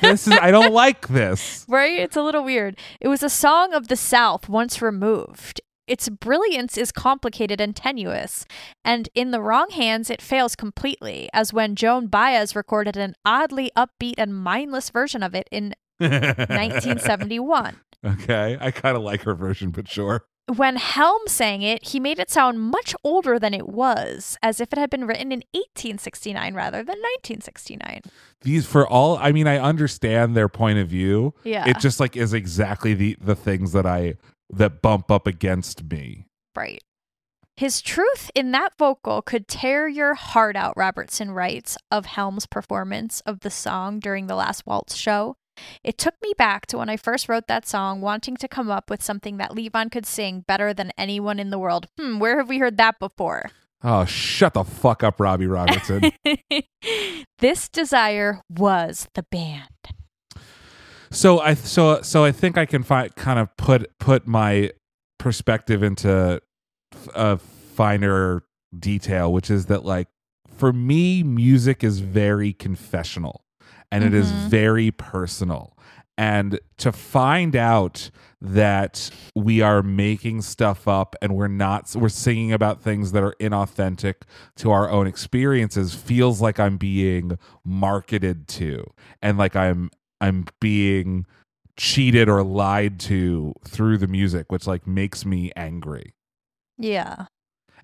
S1: this is I don't like this.
S2: Right? It's a little weird. It was a song of the South once removed. Its brilliance is complicated and tenuous, and in the wrong hands, it fails completely, as when Joan Baez recorded an oddly upbeat and mindless version of it in 1971.
S1: Okay, I kind of like her version, but sure.
S2: When Helm sang it, he made it sound much older than it was, as if it had been written in 1869 rather than 1969.
S1: These for all I mean, I understand their point of view.
S2: Yeah.
S1: It just like is exactly the the things that I that bump up against me.
S2: Right. His truth in that vocal could tear your heart out, Robertson writes of Helm's performance of the song during the last waltz show. It took me back to when I first wrote that song, wanting to come up with something that Levon could sing better than anyone in the world. Hmm, where have we heard that before?
S1: Oh, shut the fuck up, Robbie Robertson.
S2: this desire was the band.
S1: so I so so I think I can fi- kind of put put my perspective into f- a finer detail, which is that like for me, music is very confessional and it is
S2: Mhm.
S1: very personal. And to find out that we are making stuff up and we're not, we're singing about things that are inauthentic to our own experiences feels like I'm being marketed to and like I'm, I'm being cheated or lied to through the music, which like makes me angry
S2: Yeah.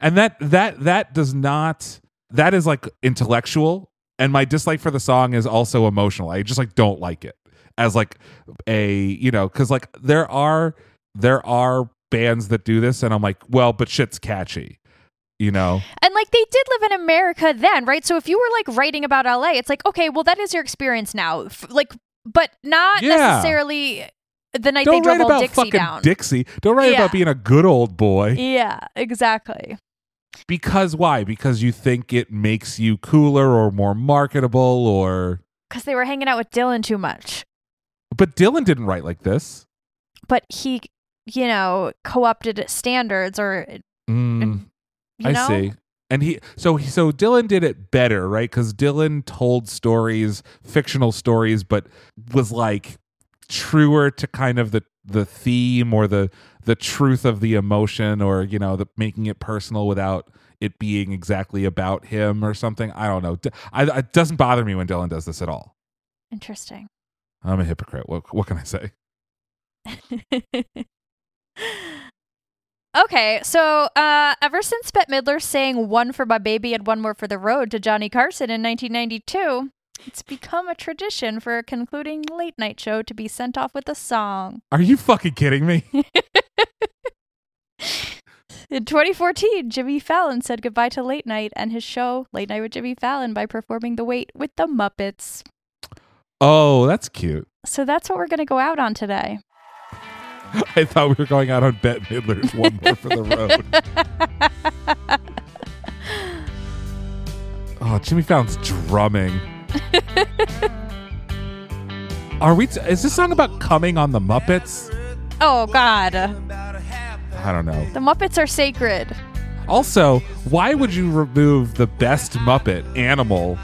S1: and that that that does not that is like intellectual and my dislike for the song is also emotional i just like don't like it as like a you know because like there are there are bands that do this and i'm like well but shit's catchy you know
S2: And like they did live in America then, right? So if you were like writing about LA, it's like, okay, well, that is your experience now. F- like, but not
S1: Yeah.
S2: necessarily the night they
S1: don't
S2: drove
S1: write about
S2: Dixie
S1: fucking
S2: down.
S1: dixie don't write
S2: Yeah.
S1: about being a good old boy
S2: yeah, exactly.
S1: Because why because you think it makes you cooler or more marketable or
S2: Because they were hanging out with Dylan too much.
S1: but dylan didn't write like this
S2: But he, you know, co opted standards or,
S1: Mm.
S2: you
S1: I
S2: know?
S1: see. And he so he so Dylan did it better, right? Because Dylan told stories, fictional stories, but was like truer to kind of the the theme or the the truth of the emotion, or you know, the making it personal without it being exactly about him or something. I don't know. I, it doesn't bother me when Dylan does this at all.
S2: Interesting.
S1: I'm a hypocrite. What what can I say?
S2: okay, so uh, ever since Bette Midler sang One for My Baby and One More for the Road to Johnny Carson in 1992, it's become a tradition for a concluding late night show to be sent off with a song.
S1: Are you fucking kidding me?
S2: In 2014, Jimmy Fallon said goodbye to late night and his show, Late Night with Jimmy Fallon, by performing The Weight with the Muppets.
S1: Oh, that's cute.
S2: So that's what we're going to go out on today.
S1: I thought we were going out on Bette Midler's One More for the Road. Oh, Jimmy Fallon's drumming. Are we? T- is this song about coming on the Muppets?
S2: Oh, God.
S1: I don't know.
S2: The Muppets are sacred.
S1: Also, why would you remove the best Muppet animal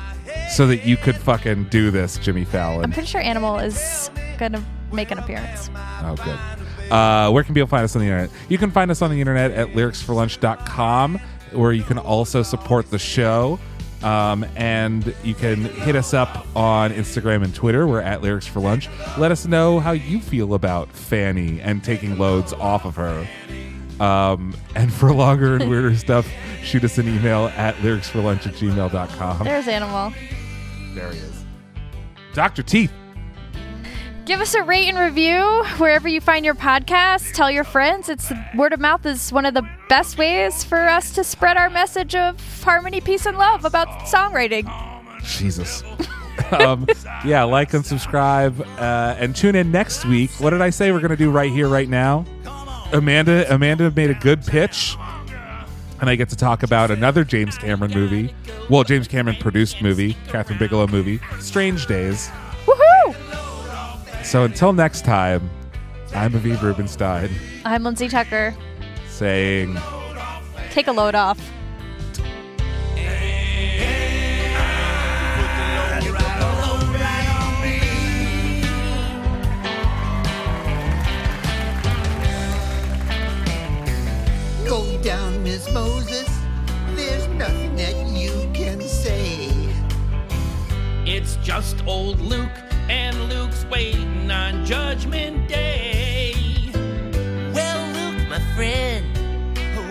S1: so that you could fucking do this, Jimmy Fallon?
S2: I'm pretty sure Animal is gonna make an appearance.
S1: Oh, good. Uh, where can people find us on the internet? You can find us on the internet at lyricsforlunch.com, where you can also support the show. Um, and you can hit us up on Instagram and Twitter. We're at Lyrics for Lunch. Let us know how you feel about Fanny and taking loads off of her. Um, and for longer and weirder stuff, shoot us an email at lyricsforlunch at gmail.com.
S2: There's Animal.
S1: There he is. Dr. Teeth.
S2: Give us a rate and review wherever you find your podcast. Tell your friends. It's word of mouth is one of the best ways for us to spread our message of harmony, peace, and love about songwriting.
S1: Jesus. um, yeah, like and subscribe, uh, and tune in next week. What did I say we're gonna do right here, right now? Amanda, Amanda made a good pitch, and I get to talk about another James Cameron movie. Well, James Cameron produced movie, Kathryn Bigelow movie, Strange Days.
S2: Woohoo!
S1: So until next time, I'm Aviv Rubenstein
S2: I'm Lindsay Tucker.
S1: saying.
S2: Take a load off.
S7: Go down, Miss Moses. There's nothing that you can say.
S8: It's just old Luke, waiting on Judgment Day.
S9: Well, Luke, my friend,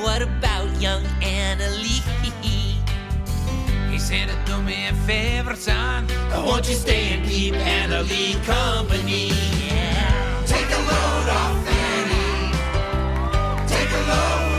S9: what about young Anna Lee?
S8: He said, Do me a favor, son. Won't you stay and keep Anna Lee company?
S9: Yeah.
S7: Take a load off, Fanny. Take a load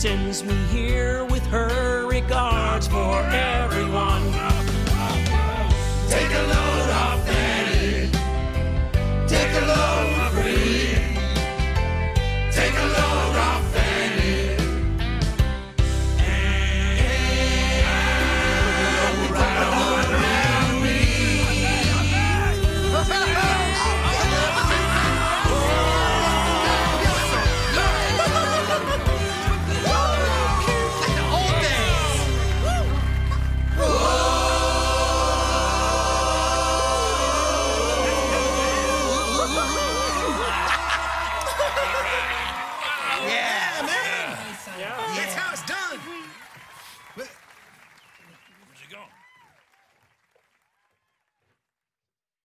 S8: sends me here